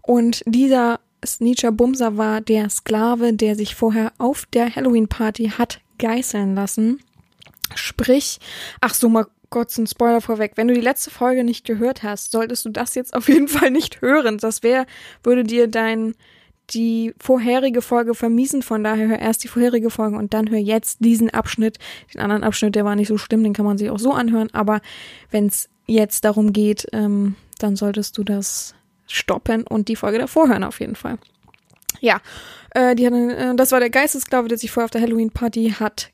Und dieser Sneecher Bumser war der Sklave, der sich vorher auf der Halloween-Party hat geißeln lassen. Sprich, ach so, mal kurz ein Spoiler vorweg. Wenn du die letzte Folge nicht gehört hast, solltest du das jetzt auf jeden Fall nicht hören. Das wäre, würde dir dein, die vorherige Folge vermiesen. Von daher hör erst die vorherige Folge und dann hör jetzt diesen Abschnitt. Den anderen Abschnitt, der war nicht so schlimm, den kann man sich auch so anhören. Aber wenn es jetzt darum geht, ähm, dann solltest du das stoppen und die Folge davor hören auf jeden Fall. Ja, äh, die hatten, äh, das war der Geistesklave, der sich vorher auf der Halloween-Party hat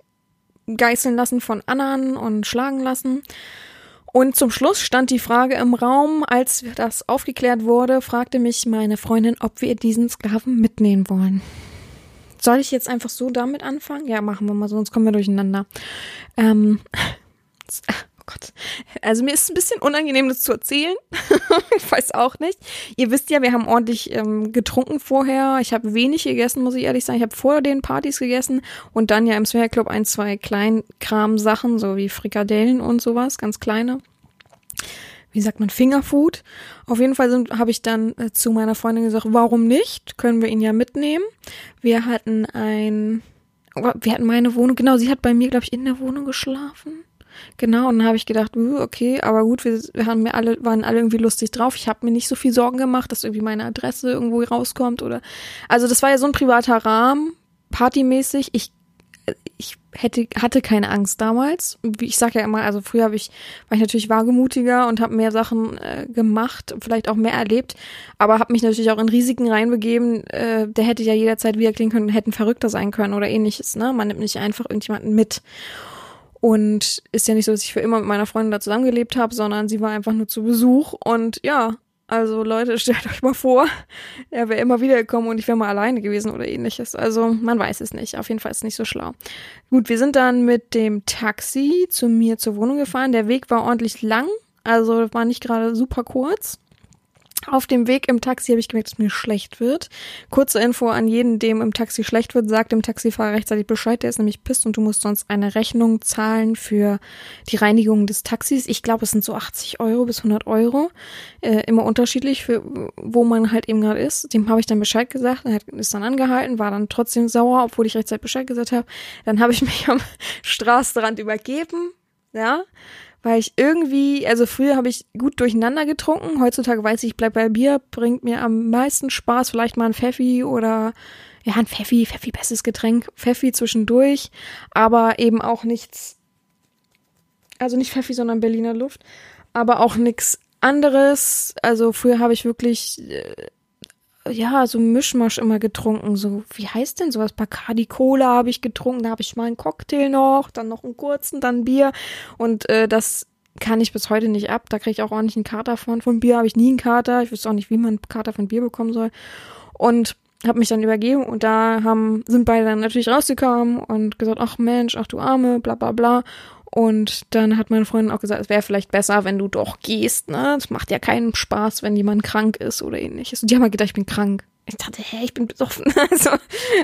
geißeln lassen von anderen und schlagen lassen. Und zum Schluss stand die Frage im Raum, als das aufgeklärt wurde, fragte mich meine Freundin, ob wir diesen Sklaven mitnehmen wollen. Soll ich jetzt einfach so damit anfangen? Ja, machen wir mal, sonst kommen wir durcheinander. Ähm, Gott. Also mir ist ein bisschen unangenehm, das zu erzählen. ich weiß auch nicht. Ihr wisst ja, wir haben ordentlich ähm, getrunken vorher. Ich habe wenig gegessen, muss ich ehrlich sagen. Ich habe vor den Partys gegessen und dann ja im Swinger Club ein, zwei Kleinkram-Sachen, so wie Frikadellen und sowas, ganz kleine. Wie sagt man, Fingerfood. Auf jeden Fall habe ich dann äh, zu meiner Freundin gesagt, warum nicht? Können wir ihn ja mitnehmen. Wir hatten ein, wir hatten meine Wohnung, genau, sie hat bei mir, glaube ich, in der Wohnung geschlafen. Genau, und dann habe ich gedacht, uh, okay, aber gut, wir, wir haben mir alle, waren alle irgendwie lustig drauf. Ich habe mir nicht so viel Sorgen gemacht, dass irgendwie meine Adresse irgendwo rauskommt oder. Also das war ja so ein privater Rahmen, partymäßig. Ich ich hätte hatte keine Angst damals. Ich sage ja immer, also früher habe ich war ich natürlich wagemutiger und habe mehr Sachen äh, gemacht, vielleicht auch mehr erlebt, aber habe mich natürlich auch in Risiken reinbegeben. Äh, der hätte ja jederzeit wieder klingen können, hätten verrückter sein können oder ähnliches. Ne, man nimmt nicht einfach irgendjemanden mit. Und ist ja nicht so, dass ich für immer mit meiner Freundin da zusammengelebt habe, sondern sie war einfach nur zu Besuch. Und ja, Also Leute, stellt euch mal vor, er wäre immer wieder gekommen und ich wäre mal alleine gewesen oder ähnliches. Also man weiß es nicht. Auf jeden Fall ist es nicht so schlau. Gut, wir sind dann mit dem Taxi zu mir zur Wohnung gefahren. Der Weg war ordentlich lang, also war nicht gerade super kurz. Auf dem Weg im Taxi habe ich gemerkt, dass mir schlecht wird. Kurze Info an jeden, dem im Taxi schlecht wird, sagt dem Taxifahrer rechtzeitig Bescheid, der ist nämlich pisst und du musst sonst eine Rechnung zahlen für die Reinigung des Taxis. Ich glaube, es sind so 80 Euro bis 100 Euro, äh, immer unterschiedlich, für wo man halt eben gerade ist. Dem habe ich dann Bescheid gesagt, er ist dann angehalten, war dann trotzdem sauer, obwohl ich rechtzeitig Bescheid gesagt habe. Dann habe ich mich am Straßenrand übergeben, ja, weil ich irgendwie, also früher habe ich gut durcheinander getrunken, heutzutage weiß ich, bleib bei Bier, bringt mir am meisten Spaß, vielleicht mal ein Pfeffi oder ja, ein Pfeffi, Pfeffi bestes Getränk, Pfeffi zwischendurch, aber eben auch nichts, also nicht Pfeffi, sondern Berliner Luft, aber auch nichts anderes. Also früher habe ich wirklich äh, ja, so Mischmasch immer getrunken. So, wie heißt denn sowas? Bacardi Cola habe ich getrunken, da habe ich mal einen Cocktail noch, dann noch einen kurzen, dann Bier. Und äh, das kann ich bis heute nicht ab. Da kriege ich auch ordentlich einen Kater von. Von Bier habe ich nie einen Kater. Ich wüsste auch nicht, wie man einen Kater von Bier bekommen soll. Und habe mich dann übergeben und da haben, sind beide dann natürlich rausgekommen und gesagt, ach Mensch, ach du Arme, bla bla bla. Und dann hat meine Freundin auch gesagt, es wäre vielleicht besser, wenn du doch gehst, ne? Es macht ja keinen Spaß, wenn jemand krank ist oder ähnliches. Und die haben halt gedacht, ich bin krank. Ich dachte, hä, ich bin besoffen. Also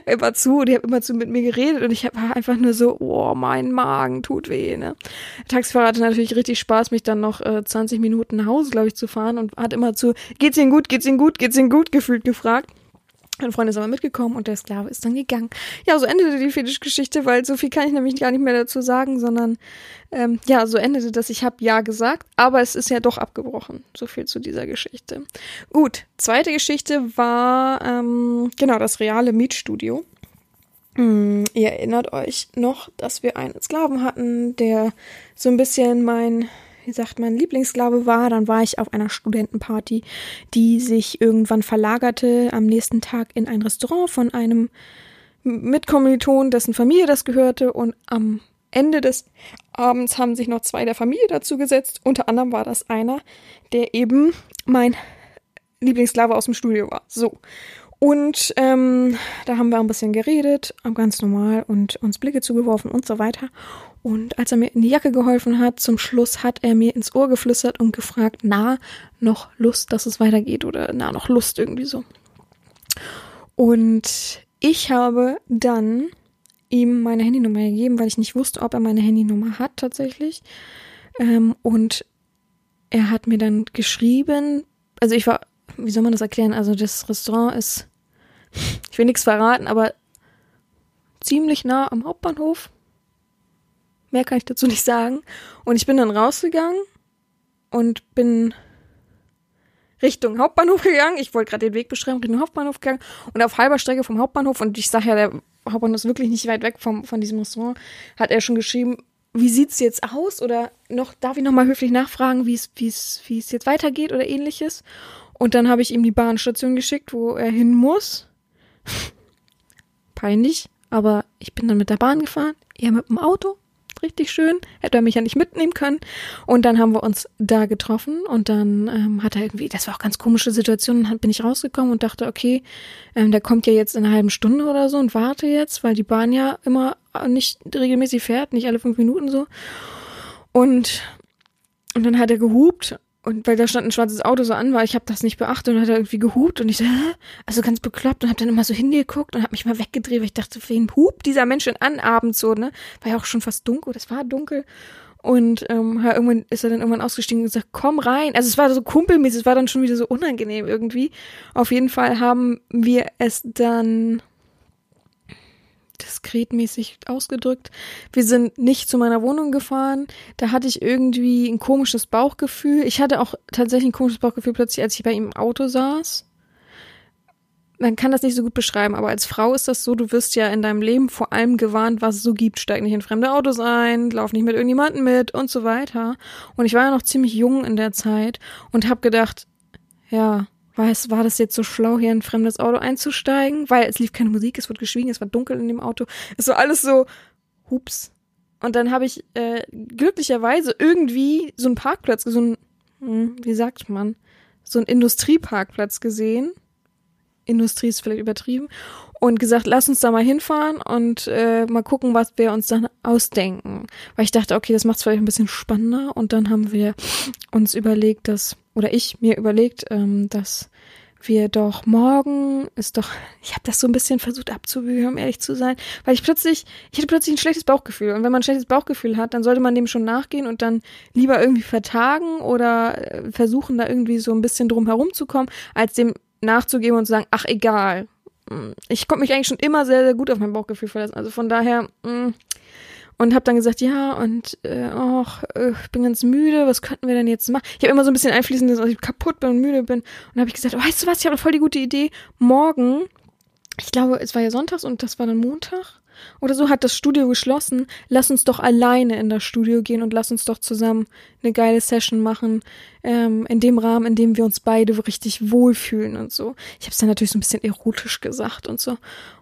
immer zu, die haben immer zu mit mir geredet und ich war einfach nur so, oh, mein Magen tut weh, ne? Der Taxifahrer hatte natürlich richtig Spaß, mich dann noch äh, 20 Minuten nach Hause, glaube ich, zu fahren und hat immer zu, geht's Ihnen gut, geht's Ihnen gut, geht's Ihnen gut gefühlt gefragt. Mein Freund ist aber mitgekommen und der Sklave ist dann gegangen. Ja, so endete die Fetischgeschichte, weil so viel kann ich nämlich gar nicht mehr dazu sagen, sondern ähm, ja, so endete das. Ich habe ja gesagt, aber es ist ja doch abgebrochen. So viel zu dieser Geschichte. Gut, zweite Geschichte war ähm, genau das reale Mietstudio. Hm, ihr erinnert euch noch, dass wir einen Sklaven hatten, der so ein bisschen mein wie sagt man, Lieblingssklave war. Dann war ich auf einer Studentenparty, die sich irgendwann verlagerte am nächsten Tag in ein Restaurant von einem Mitkommiliton, dessen Familie das gehörte. Und am Ende des Abends haben sich noch zwei der Familie dazu gesetzt. Unter anderem war das einer, der eben mein Lieblingssklave aus dem Studio war. So. Und ähm, da haben wir ein bisschen geredet, ganz normal und uns Blicke zugeworfen und so weiter. Und als er mir in die Jacke geholfen hat, zum Schluss hat er mir ins Ohr geflüstert und gefragt, na, noch Lust, dass es weitergeht oder na, noch Lust irgendwie so. Und ich habe dann ihm meine Handynummer gegeben, weil ich nicht wusste, ob er meine Handynummer hat tatsächlich. Ähm, und er hat mir dann geschrieben, also ich war, wie soll man das erklären? Also das Restaurant ist, ich will nichts verraten, aber ziemlich nah am Hauptbahnhof. Mehr kann ich dazu nicht sagen. Und ich bin dann rausgegangen und bin Richtung Hauptbahnhof gegangen. Ich wollte gerade den Weg beschreiben, Richtung Hauptbahnhof gegangen. Und auf halber Strecke vom Hauptbahnhof, und ich sage ja, der Hauptbahnhof ist wirklich nicht weit weg vom, von diesem Restaurant, hat er schon geschrieben, wie sieht's jetzt aus? Oder noch, darf ich nochmal höflich nachfragen, wie es, es, es jetzt weitergeht oder ähnliches? Und dann habe ich ihm die Bahnstation geschickt, wo er hin muss. Peinlich, aber ich bin dann mit der Bahn gefahren, er mit dem Auto richtig schön. Hätte er mich ja nicht mitnehmen können. Und dann haben wir uns da getroffen und dann ähm, hat er irgendwie, das war auch ganz komische Situation, dann bin ich rausgekommen und dachte, okay, ähm, der kommt ja jetzt in einer halben Stunde oder so und warte jetzt, weil die Bahn ja immer nicht regelmäßig fährt, nicht alle fünf Minuten so. Und, und dann hat er gehupt und weil da stand ein schwarzes Auto so an war, ich habe das nicht beachtet und hat er irgendwie gehupt und ich so, Hä? also ganz bekloppt und habe dann immer so hingeguckt und habe mich mal weggedreht, weil ich dachte, wen hupt dieser Mensch denn an abends so, ne? War ja auch schon fast dunkel, das war dunkel. Und ähm, irgendwann ist er dann irgendwann ausgestiegen und gesagt, komm rein. Also es war so kumpelmäßig, es war dann schon wieder so unangenehm irgendwie. Auf jeden Fall haben wir es dann diskretmäßig ausgedrückt. Wir sind nicht zu meiner Wohnung gefahren. Da hatte ich irgendwie ein komisches Bauchgefühl. Ich hatte auch tatsächlich ein komisches Bauchgefühl plötzlich, als ich bei ihm im Auto saß. Man kann das nicht so gut beschreiben, aber als Frau ist das so, du wirst ja in deinem Leben vor allem gewarnt, was es so gibt. Steig nicht in fremde Autos ein, lauf nicht mit irgendjemandem mit und so weiter. Und ich war ja noch ziemlich jung in der Zeit und habe gedacht, ja, war, es, war das jetzt so schlau, hier in ein fremdes Auto einzusteigen? Weil es lief keine Musik, es wurde geschwiegen, es war dunkel in dem Auto. Es war alles so, hups. Und dann habe ich äh, glücklicherweise irgendwie so einen Parkplatz, so ein, hm, wie sagt man, so einen Industrieparkplatz gesehen. Industrie ist vielleicht übertrieben. Und gesagt, lass uns da mal hinfahren und äh, mal gucken, was wir uns dann ausdenken. Weil ich dachte, okay, das macht es vielleicht ein bisschen spannender. Und dann haben wir uns überlegt, dass, oder ich mir überlegt, ähm, dass wir doch morgen ist doch, ich habe das so ein bisschen versucht abzuwühlen, um ehrlich zu sein, weil ich plötzlich, ich hatte plötzlich ein schlechtes Bauchgefühl und wenn man ein schlechtes Bauchgefühl hat, dann sollte man dem schon nachgehen und dann lieber irgendwie vertagen oder äh, versuchen da irgendwie so ein bisschen drum herum zu kommen, als dem nachzugeben und zu sagen, ach egal. Mm, Ich konnte mich eigentlich schon immer sehr, sehr gut auf mein Bauchgefühl verlassen. Also von daher, mh, und habe dann gesagt, ja, und äh, och, äh, ich bin ganz müde, was könnten wir denn jetzt machen? Ich habe immer so ein bisschen einfließend, dass ich kaputt bin und müde bin. Und habe ich gesagt, weißt du was, ich habe voll die gute Idee. Morgen, ich glaube, es war ja sonntags und das war dann Montag oder so, hat das Studio geschlossen. Lass uns doch alleine in das Studio gehen und lass uns doch zusammen eine geile Session machen, ähm, in dem Rahmen, in dem wir uns beide richtig wohlfühlen und so. Ich habe es dann natürlich so ein bisschen erotisch gesagt und so.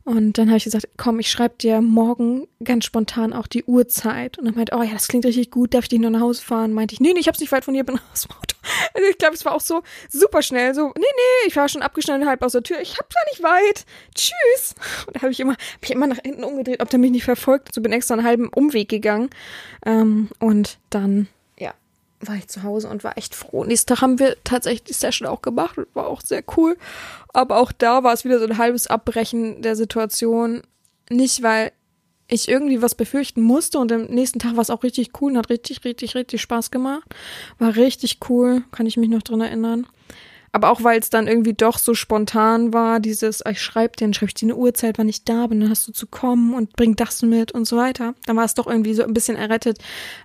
Und dann habe ich gesagt, komm, ich schreibe dir morgen ganz spontan auch die Uhrzeit. Und dann meinte, oh ja, das klingt richtig gut, darf ich dich noch nach Hause fahren? Meinte ich, nee, nee, ich hab's nicht weit von hier, bin aus dem Auto. Also ich glaube, es war auch so super schnell, so, nee, nee, ich war schon abgeschnitten halb aus der Tür, ich hab's ja nicht weit. Tschüss. Und da habe ich immer, hab ich immer nach hinten umgedreht, ob der mich nicht verfolgt. So bin extra einen halben Umweg gegangen. Ähm, und dann, war ich zu Hause und war echt froh. Nächsten Tag haben wir tatsächlich die Session auch gemacht, war auch sehr cool. Aber auch da war es wieder so ein halbes Abbrechen der Situation. Nicht, weil ich irgendwie was befürchten musste und am nächsten Tag war es auch richtig cool und hat richtig, richtig, richtig Spaß gemacht. War richtig cool, kann ich mich noch dran erinnern. Aber auch weil es dann irgendwie doch so spontan war, dieses, ich schreibe dir, dann schreibe ich dir eine Uhrzeit, wann ich da bin, dann hast du zu kommen und bring das mit und so weiter. Dann war es doch irgendwie so ein bisschen errettet.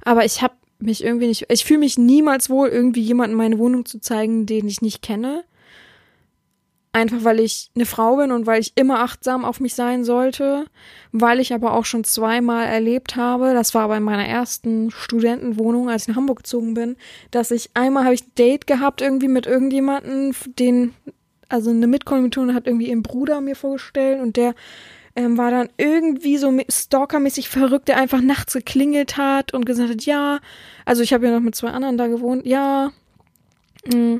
Aber ich habe mich irgendwie nicht, ich fühle mich niemals wohl, irgendwie jemanden meine Wohnung zu zeigen, den ich nicht kenne. Einfach weil ich eine Frau bin und weil ich immer achtsam auf mich sein sollte, weil ich aber auch schon zweimal erlebt habe, das war aber in meiner ersten Studentenwohnung, als ich nach Hamburg gezogen bin, dass ich einmal habe ich ein Date gehabt irgendwie mit irgendjemanden, den also eine Mitkommilitonin hat irgendwie ihren Bruder mir vorgestellt und der ähm, war dann irgendwie so stalkermäßig verrückt, der einfach nachts geklingelt hat und gesagt hat, ja, also ich habe ja noch mit zwei anderen da gewohnt, ja, mh,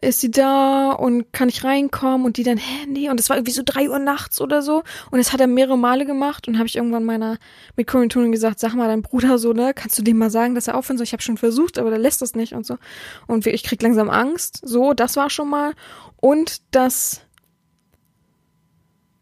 ist sie da und kann ich reinkommen? Und die dann, hä, nee, und es war irgendwie so drei Uhr nachts oder so. Und das hat er mehrere Male gemacht. Und habe ich irgendwann meiner Mitkommilitonin gesagt, sag mal, dein Bruder so, ne, kannst du dem mal sagen, dass er aufhören soll? Ich habe schon versucht, aber der lässt das nicht und so. Und ich krieg langsam Angst, so, das war schon mal. Und das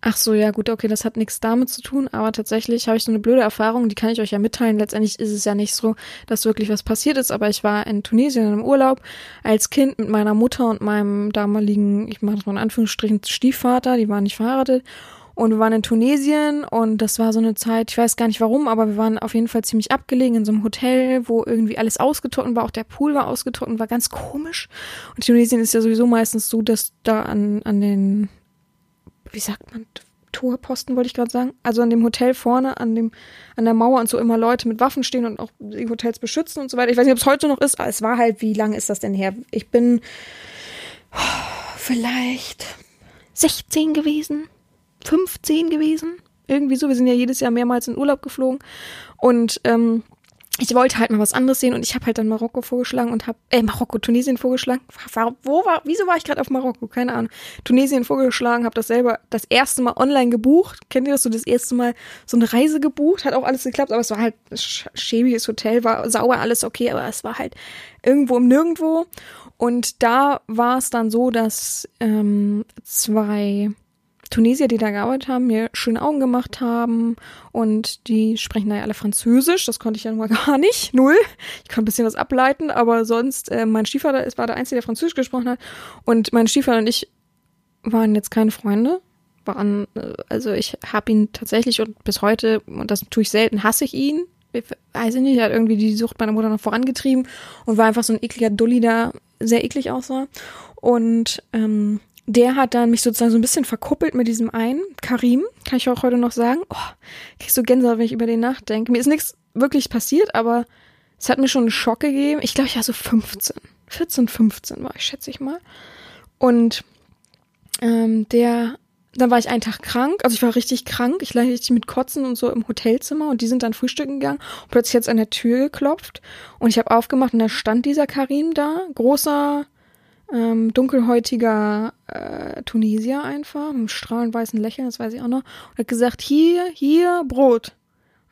Ach so, ja gut, okay, das hat nichts damit zu tun, aber tatsächlich habe ich so eine blöde Erfahrung, die kann ich euch ja mitteilen. Letztendlich ist es ja nicht so, dass wirklich was passiert ist, aber ich war in Tunesien im Urlaub als Kind mit meiner Mutter und meinem damaligen, ich mache das mal in Anführungsstrichen, Stiefvater, die waren nicht verheiratet. Und wir waren in Tunesien und das war so eine Zeit, ich weiß gar nicht warum, aber wir waren auf jeden Fall ziemlich abgelegen in so einem Hotel, wo irgendwie alles ausgetrocknet war, auch der Pool war ausgetrocknet, war ganz komisch. Und Tunesien ist ja sowieso meistens so, dass da an, an den wie sagt man, Torposten wollte ich gerade sagen, also an dem Hotel vorne, an dem, an der Mauer und so immer Leute mit Waffen stehen und auch die Hotels beschützen und so weiter. Ich weiß nicht, ob es heute noch ist, aber es war halt, wie lange ist das denn her? Ich bin vielleicht 16 gewesen, 15 gewesen, irgendwie so. Wir sind ja jedes Jahr mehrmals in Urlaub geflogen und ähm, ich wollte halt mal was anderes sehen und ich habe halt dann Marokko vorgeschlagen und habe äh Marokko Tunesien vorgeschlagen. War, wo war wieso war ich gerade auf Marokko? Keine Ahnung. Tunesien vorgeschlagen, habe das selber das erste Mal online gebucht. Kennt ihr das so das erste Mal so eine Reise gebucht? Hat auch alles geklappt, aber es war halt schäbiges Hotel, war sauber alles okay, aber es war halt irgendwo im Nirgendwo und da war es dann so, dass ähm, zwei Tunesier, die da gearbeitet haben, mir schöne Augen gemacht haben und die sprechen da ja alle Französisch. Das konnte ich ja nun mal gar nicht. Null. Ich kann ein bisschen was ableiten, aber sonst, äh, mein Stiefvater war der Einzige, der Französisch gesprochen hat. Und mein Stiefvater und ich waren jetzt keine Freunde. Waren, äh, also ich habe ihn tatsächlich und bis heute, und das tue ich selten, hasse ich ihn. Ich weiß ich nicht, er hat irgendwie die Sucht meiner Mutter noch vorangetrieben und war einfach so ein ekliger Dulli, der sehr eklig aussah. Und ähm, der hat dann mich sozusagen so ein bisschen verkuppelt mit diesem einen, Karim, kann ich auch heute noch sagen. Oh, krieg so Gänsehaut, wenn ich über den nachdenke. Mir ist nichts wirklich passiert, aber es hat mir schon einen Schock gegeben. Ich glaube, ich war so 15, 14, 15 war ich, schätze ich mal. Und ähm, der, dann war ich einen Tag krank, also ich war richtig krank, ich lag richtig mit Kotzen und so im Hotelzimmer und die sind dann frühstücken gegangen und plötzlich hat's an der Tür geklopft und ich habe aufgemacht und da stand dieser Karim da, großer, ähm, dunkelhäutiger äh, Tunesier einfach, mit einem strahlend weißen Lächeln, das weiß ich auch noch, und hat gesagt, hier, hier, Brot.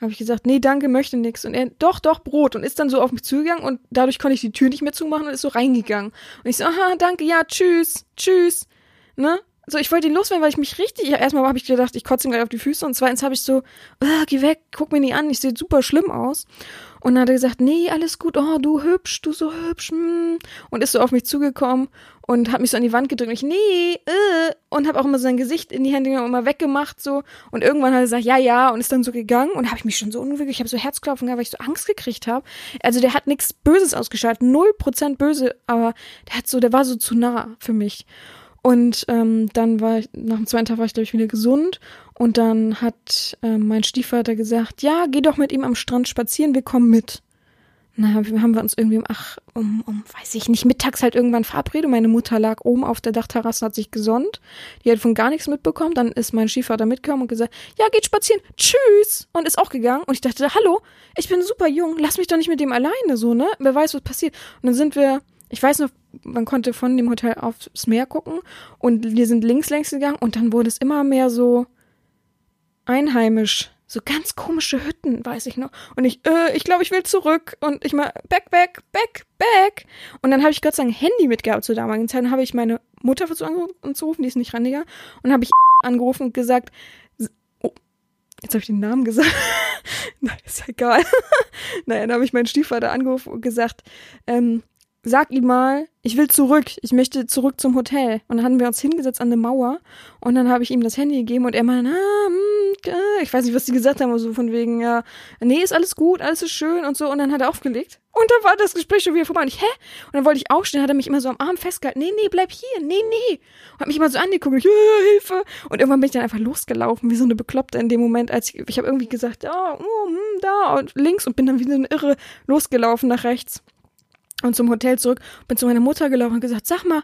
Habe ich gesagt, nee, danke, möchte nix. Und er, doch, doch, Brot. Und ist dann so auf mich zugegangen und dadurch konnte ich die Tür nicht mehr zumachen und ist so reingegangen. Und ich so, aha, danke, ja, tschüss, tschüss. Ne? So, ich wollte ihn loswerden, weil ich mich richtig, ja, erstmal habe ich gedacht, ich kotze ihm gleich auf die Füße und zweitens habe ich so, geh weg, guck mir nicht an, ich sehe super schlimm aus. Und dann hat er gesagt, nee, alles gut, oh, du hübsch, du so hübsch, hm. und ist so auf mich zugekommen und hat mich so an die Wand gedrückt und ich, nee, äh, und habe auch immer sein Gesicht in die Hände genommen, immer weggemacht so und irgendwann hat er gesagt, ja, ja, und ist dann so gegangen und habe ich mich schon so unwürdig, ich habe so Herzklopfen gehabt, weil ich so Angst gekriegt habe. Also der hat nichts Böses ausgeschaltet, null Prozent böse, aber der hat so, der war so zu nah für mich. Und ähm, dann war ich, nach dem zweiten Tag war ich, glaube ich, wieder gesund. Und dann hat ähm, mein Stiefvater gesagt, ja, geh doch mit ihm am Strand spazieren, wir kommen mit. Na, haben wir uns irgendwie um, ach, um, um, weiß ich nicht, mittags halt irgendwann verabredet. Meine Mutter lag oben auf der Dachterrasse hat sich gesonnt. Die hat von gar nichts mitbekommen. Dann ist mein Stiefvater mitgekommen und gesagt, ja, geht spazieren, tschüss. Und ist auch gegangen. Und ich dachte, hallo, ich bin super jung, lass mich doch nicht mit dem alleine, so, ne? Wer weiß, was passiert. Und dann sind wir, ich weiß noch, man konnte von dem Hotel aufs Meer gucken und wir sind links längs gegangen und dann wurde es immer mehr so einheimisch. So ganz komische Hütten, weiß ich noch. Und ich, äh, ich glaube, ich will zurück. Und ich mal, back, back, back, back. Und dann habe ich Gott sei Dank ein Handy mitgehabt zur damaligen Zeit. Dann habe ich meine Mutter versucht anzurufen, die ist nicht rangegangen. Und habe ich angerufen und gesagt, oh, jetzt habe ich den Namen gesagt. Nein, ist ja egal. naja, dann habe ich meinen Stiefvater angerufen und gesagt, ähm, sag ihm mal, ich will zurück, ich möchte zurück zum Hotel. Und dann hatten wir uns hingesetzt an eine Mauer und dann habe ich ihm das Handy gegeben und er meinte, ah, mh, äh, ich weiß nicht, was die gesagt haben, aber so von wegen, ja, nee, ist alles gut, alles ist schön und so. Und dann hat er aufgelegt. Und dann war das Gespräch schon wieder vorbei. Und ich, hä? Und dann wollte ich aufstehen, hat er mich immer so am Arm festgehalten. Nee, nee, bleib hier, nee, nee. Und hat mich immer so angeguckt, und Hilfe. Und irgendwann bin ich dann einfach losgelaufen, wie so eine Bekloppte in dem Moment, als ich, ich habe irgendwie gesagt, ja, oh, hm, da und links und bin dann wie so eine Irre losgelaufen nach rechts und zum Hotel zurück, bin zu meiner Mutter gelaufen und gesagt, sag mal,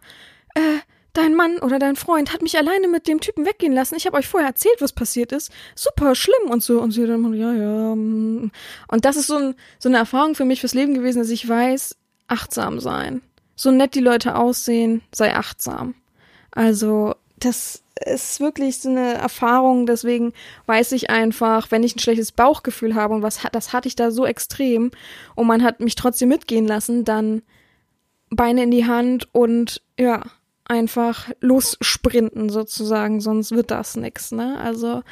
äh, dein Mann oder dein Freund hat mich alleine mit dem Typen weggehen lassen. Ich habe euch vorher erzählt, was passiert ist. Super schlimm und so. Und sie dann, ja, ja. Mm. Und das ist so, ein, so eine Erfahrung für mich fürs Leben gewesen, dass ich weiß, achtsam sein. So nett die Leute aussehen, sei achtsam. Also, das ist wirklich so eine Erfahrung, deswegen weiß ich einfach, wenn ich ein schlechtes Bauchgefühl habe und was das hatte ich da so extrem und man hat mich trotzdem mitgehen lassen, dann Beine in die Hand und ja, einfach lossprinten sozusagen, sonst wird das nix, ne? Also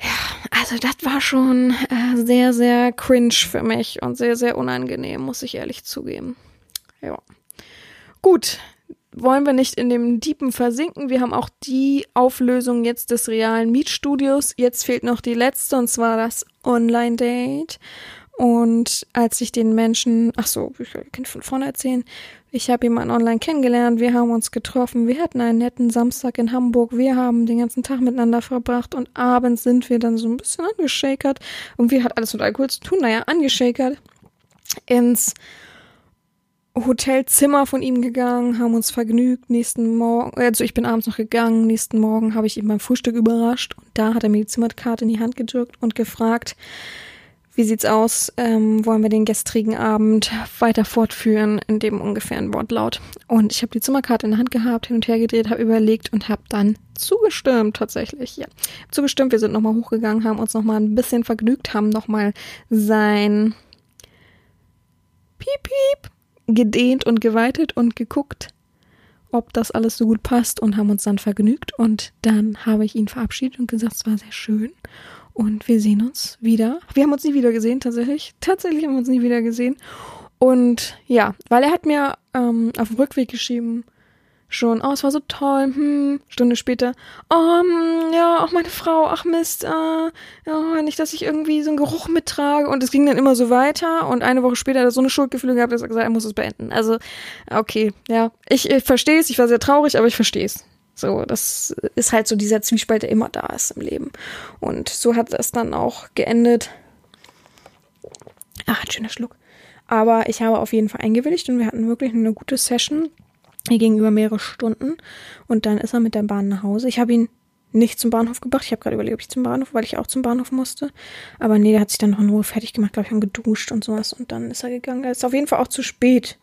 ja, also das war schon äh, sehr, sehr cringe für mich und sehr, sehr unangenehm, muss ich ehrlich zugeben. Ja. Gut, wollen wir nicht in dem Diepen versinken. Wir haben auch die Auflösung jetzt des realen Mietstudios. Jetzt fehlt noch die letzte und zwar das Online-Date. Und als ich den Menschen, ach so, ich kann von vorne erzählen. Ich habe jemanden online kennengelernt, wir haben uns getroffen, wir hatten einen netten Samstag in Hamburg, wir haben den ganzen Tag miteinander verbracht und abends sind wir dann so ein bisschen angeschakert. Irgendwie hat alles mit Alkohol zu tun, naja, angeschakert ins Hotelzimmer von ihm gegangen, haben uns vergnügt. Nächsten Morgen, also ich bin abends noch gegangen. Nächsten Morgen habe ich ihn beim Frühstück überrascht und da hat er mir die Zimmerkarte in die Hand gedrückt und gefragt, wie sieht's aus? Ähm, wollen wir den gestrigen Abend weiter fortführen in dem ungefähren Wortlaut? Und ich habe die Zimmerkarte in der Hand gehabt, hin und her gedreht, habe überlegt und habe dann zugestimmt tatsächlich. Ja, zugestimmt. Wir sind nochmal hochgegangen, haben uns nochmal ein bisschen vergnügt, haben nochmal sein Piep Piep gedehnt und geweitet und geguckt, ob das alles so gut passt und haben uns dann vergnügt und dann habe ich ihn verabschiedet und gesagt, es war sehr schön und wir sehen uns wieder. Wir haben uns nie wieder gesehen, tatsächlich. Tatsächlich haben wir uns nie wieder gesehen. Und ja, weil er hat mir ähm, auf dem Rückweg geschrieben, schon, oh, es war so toll, hm, Stunde später, oh, hm, ja, auch meine Frau, ach Mist, äh, ja, nicht, dass ich irgendwie so einen Geruch mittrage und es ging dann immer so weiter und eine Woche später hat er so eine Schuldgefühle gehabt, dass er gesagt, er muss es beenden. Also, okay, ja, ich, ich verstehe es, ich war sehr traurig, aber ich verstehe es. So, das ist halt so dieser Zwiespalt, der immer da ist im Leben. Und so hat es dann auch geendet. Ach, ein schöner Schluck. Aber ich habe auf jeden Fall eingewilligt und wir hatten wirklich eine gute Session. Hier gegenüber mehrere Stunden. Und dann ist er mit der Bahn nach Hause. Ich habe ihn nicht zum Bahnhof gebracht. Ich habe gerade überlegt, ob ich zum Bahnhof, weil ich auch zum Bahnhof musste. Aber nee, der hat sich dann noch in Ruhe fertig gemacht, glaube ich, und geduscht und sowas. Und dann ist er gegangen. Er ist auf jeden Fall auch zu spät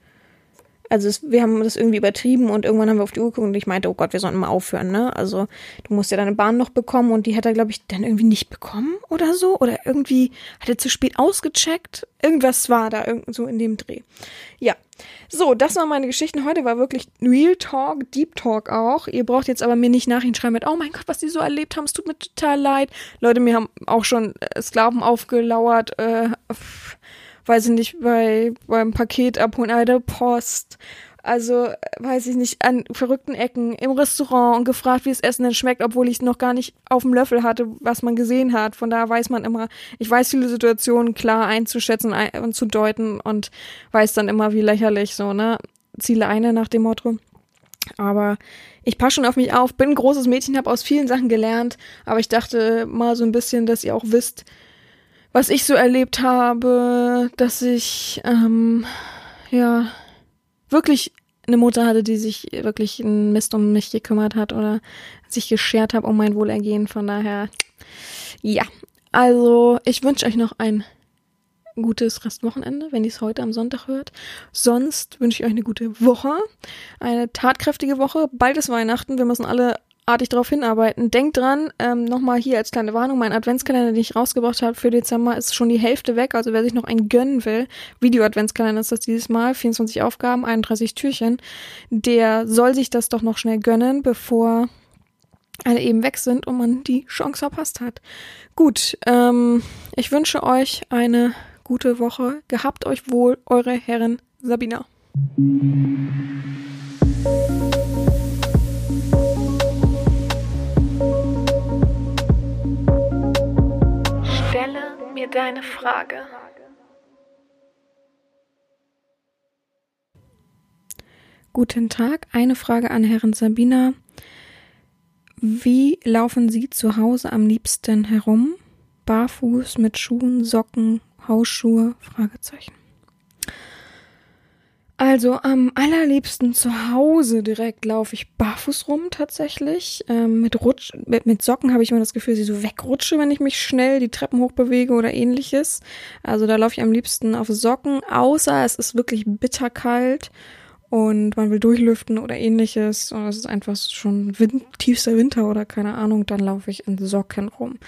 Also es, wir haben das irgendwie übertrieben und irgendwann haben wir auf die Uhr geguckt und ich meinte, oh Gott, wir sollten mal aufhören, ne? Also du musst ja deine Bahn noch bekommen und die hat er, glaube ich, dann irgendwie nicht bekommen oder so. Oder irgendwie hat er zu spät ausgecheckt. Irgendwas war da irgend so in dem Dreh. Ja. So, das waren meine Geschichten. Heute war wirklich Real Talk, Deep Talk auch. Ihr braucht jetzt aber mir nicht nachhinschreiben mit, oh mein Gott, was die so erlebt haben, es tut mir total leid. Leute, mir haben auch schon äh, Sklaven aufgelauert, äh, weiß ich nicht, bei, beim Paket abholen, bei der Post. Also, weiß ich nicht, an verrückten Ecken im Restaurant und gefragt, wie das Essen denn schmeckt, obwohl ich noch gar nicht auf dem Löffel hatte, was man gesehen hat. Von daher weiß man immer, ich weiß viele Situationen klar einzuschätzen und zu deuten und weiß dann immer, wie lächerlich so, ne? Ziele eine nach dem Motto. Aber ich passe schon auf mich auf, bin ein großes Mädchen, habe aus vielen Sachen gelernt, aber ich dachte mal so ein bisschen, dass ihr auch wisst, was ich so erlebt habe, dass ich ähm, ja wirklich eine Mutter hatte, die sich wirklich einen Mist um mich gekümmert hat oder sich geschert hat um mein Wohlergehen. Von daher, ja. Also, ich wünsche euch noch ein gutes Restwochenende, wenn ihr es heute am Sonntag hört. Sonst wünsche ich euch eine gute Woche, eine tatkräftige Woche. Bald ist Weihnachten. Wir müssen alle artig darauf hinarbeiten. Denkt dran, ähm, nochmal hier als kleine Warnung, mein Adventskalender, den ich rausgebracht habe für Dezember, ist schon die Hälfte weg. Also wer sich noch einen gönnen will, Video-Adventskalender ist das dieses Mal, 24 Aufgaben, 31 Türchen, der soll sich das doch noch schnell gönnen, bevor alle eben weg sind und man die Chance verpasst hat. Gut, ähm, ich wünsche euch eine gute Woche. Gehabt euch wohl, eure Herren Sabina. Mir deine Frage. Guten Tag, eine Frage an Herrn Sabina. Wie laufen Sie zu Hause am liebsten herum? Barfuß, mit Schuhen, Socken, Hausschuhe? Fragezeichen. Also am allerliebsten zu Hause direkt laufe ich barfuß rum tatsächlich. Ähm, mit, Rutsch, mit, mit Socken habe ich immer das Gefühl, ich so wegrutsche, wenn ich mich schnell die Treppen hochbewege oder ähnliches. Also da laufe ich am liebsten auf Socken, außer es ist wirklich bitterkalt und man will durchlüften oder ähnliches. Und es ist einfach schon wind, tiefster Winter oder keine Ahnung, dann laufe ich in Socken rum.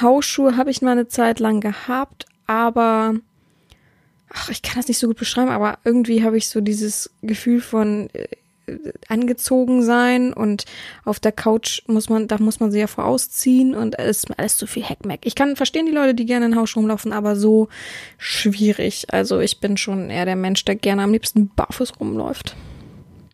Hausschuhe habe ich mal eine Zeit lang gehabt, aber ach, ich kann das nicht so gut beschreiben, aber irgendwie habe ich so dieses Gefühl von äh, angezogen sein und auf der Couch muss man, da muss man sie ja vorausziehen und alles, alles zu viel Heckmeck. Ich kann verstehen die Leute, die gerne in Haus rumlaufen, aber so schwierig. Also ich bin schon eher der Mensch, der gerne am liebsten barfuß rumläuft.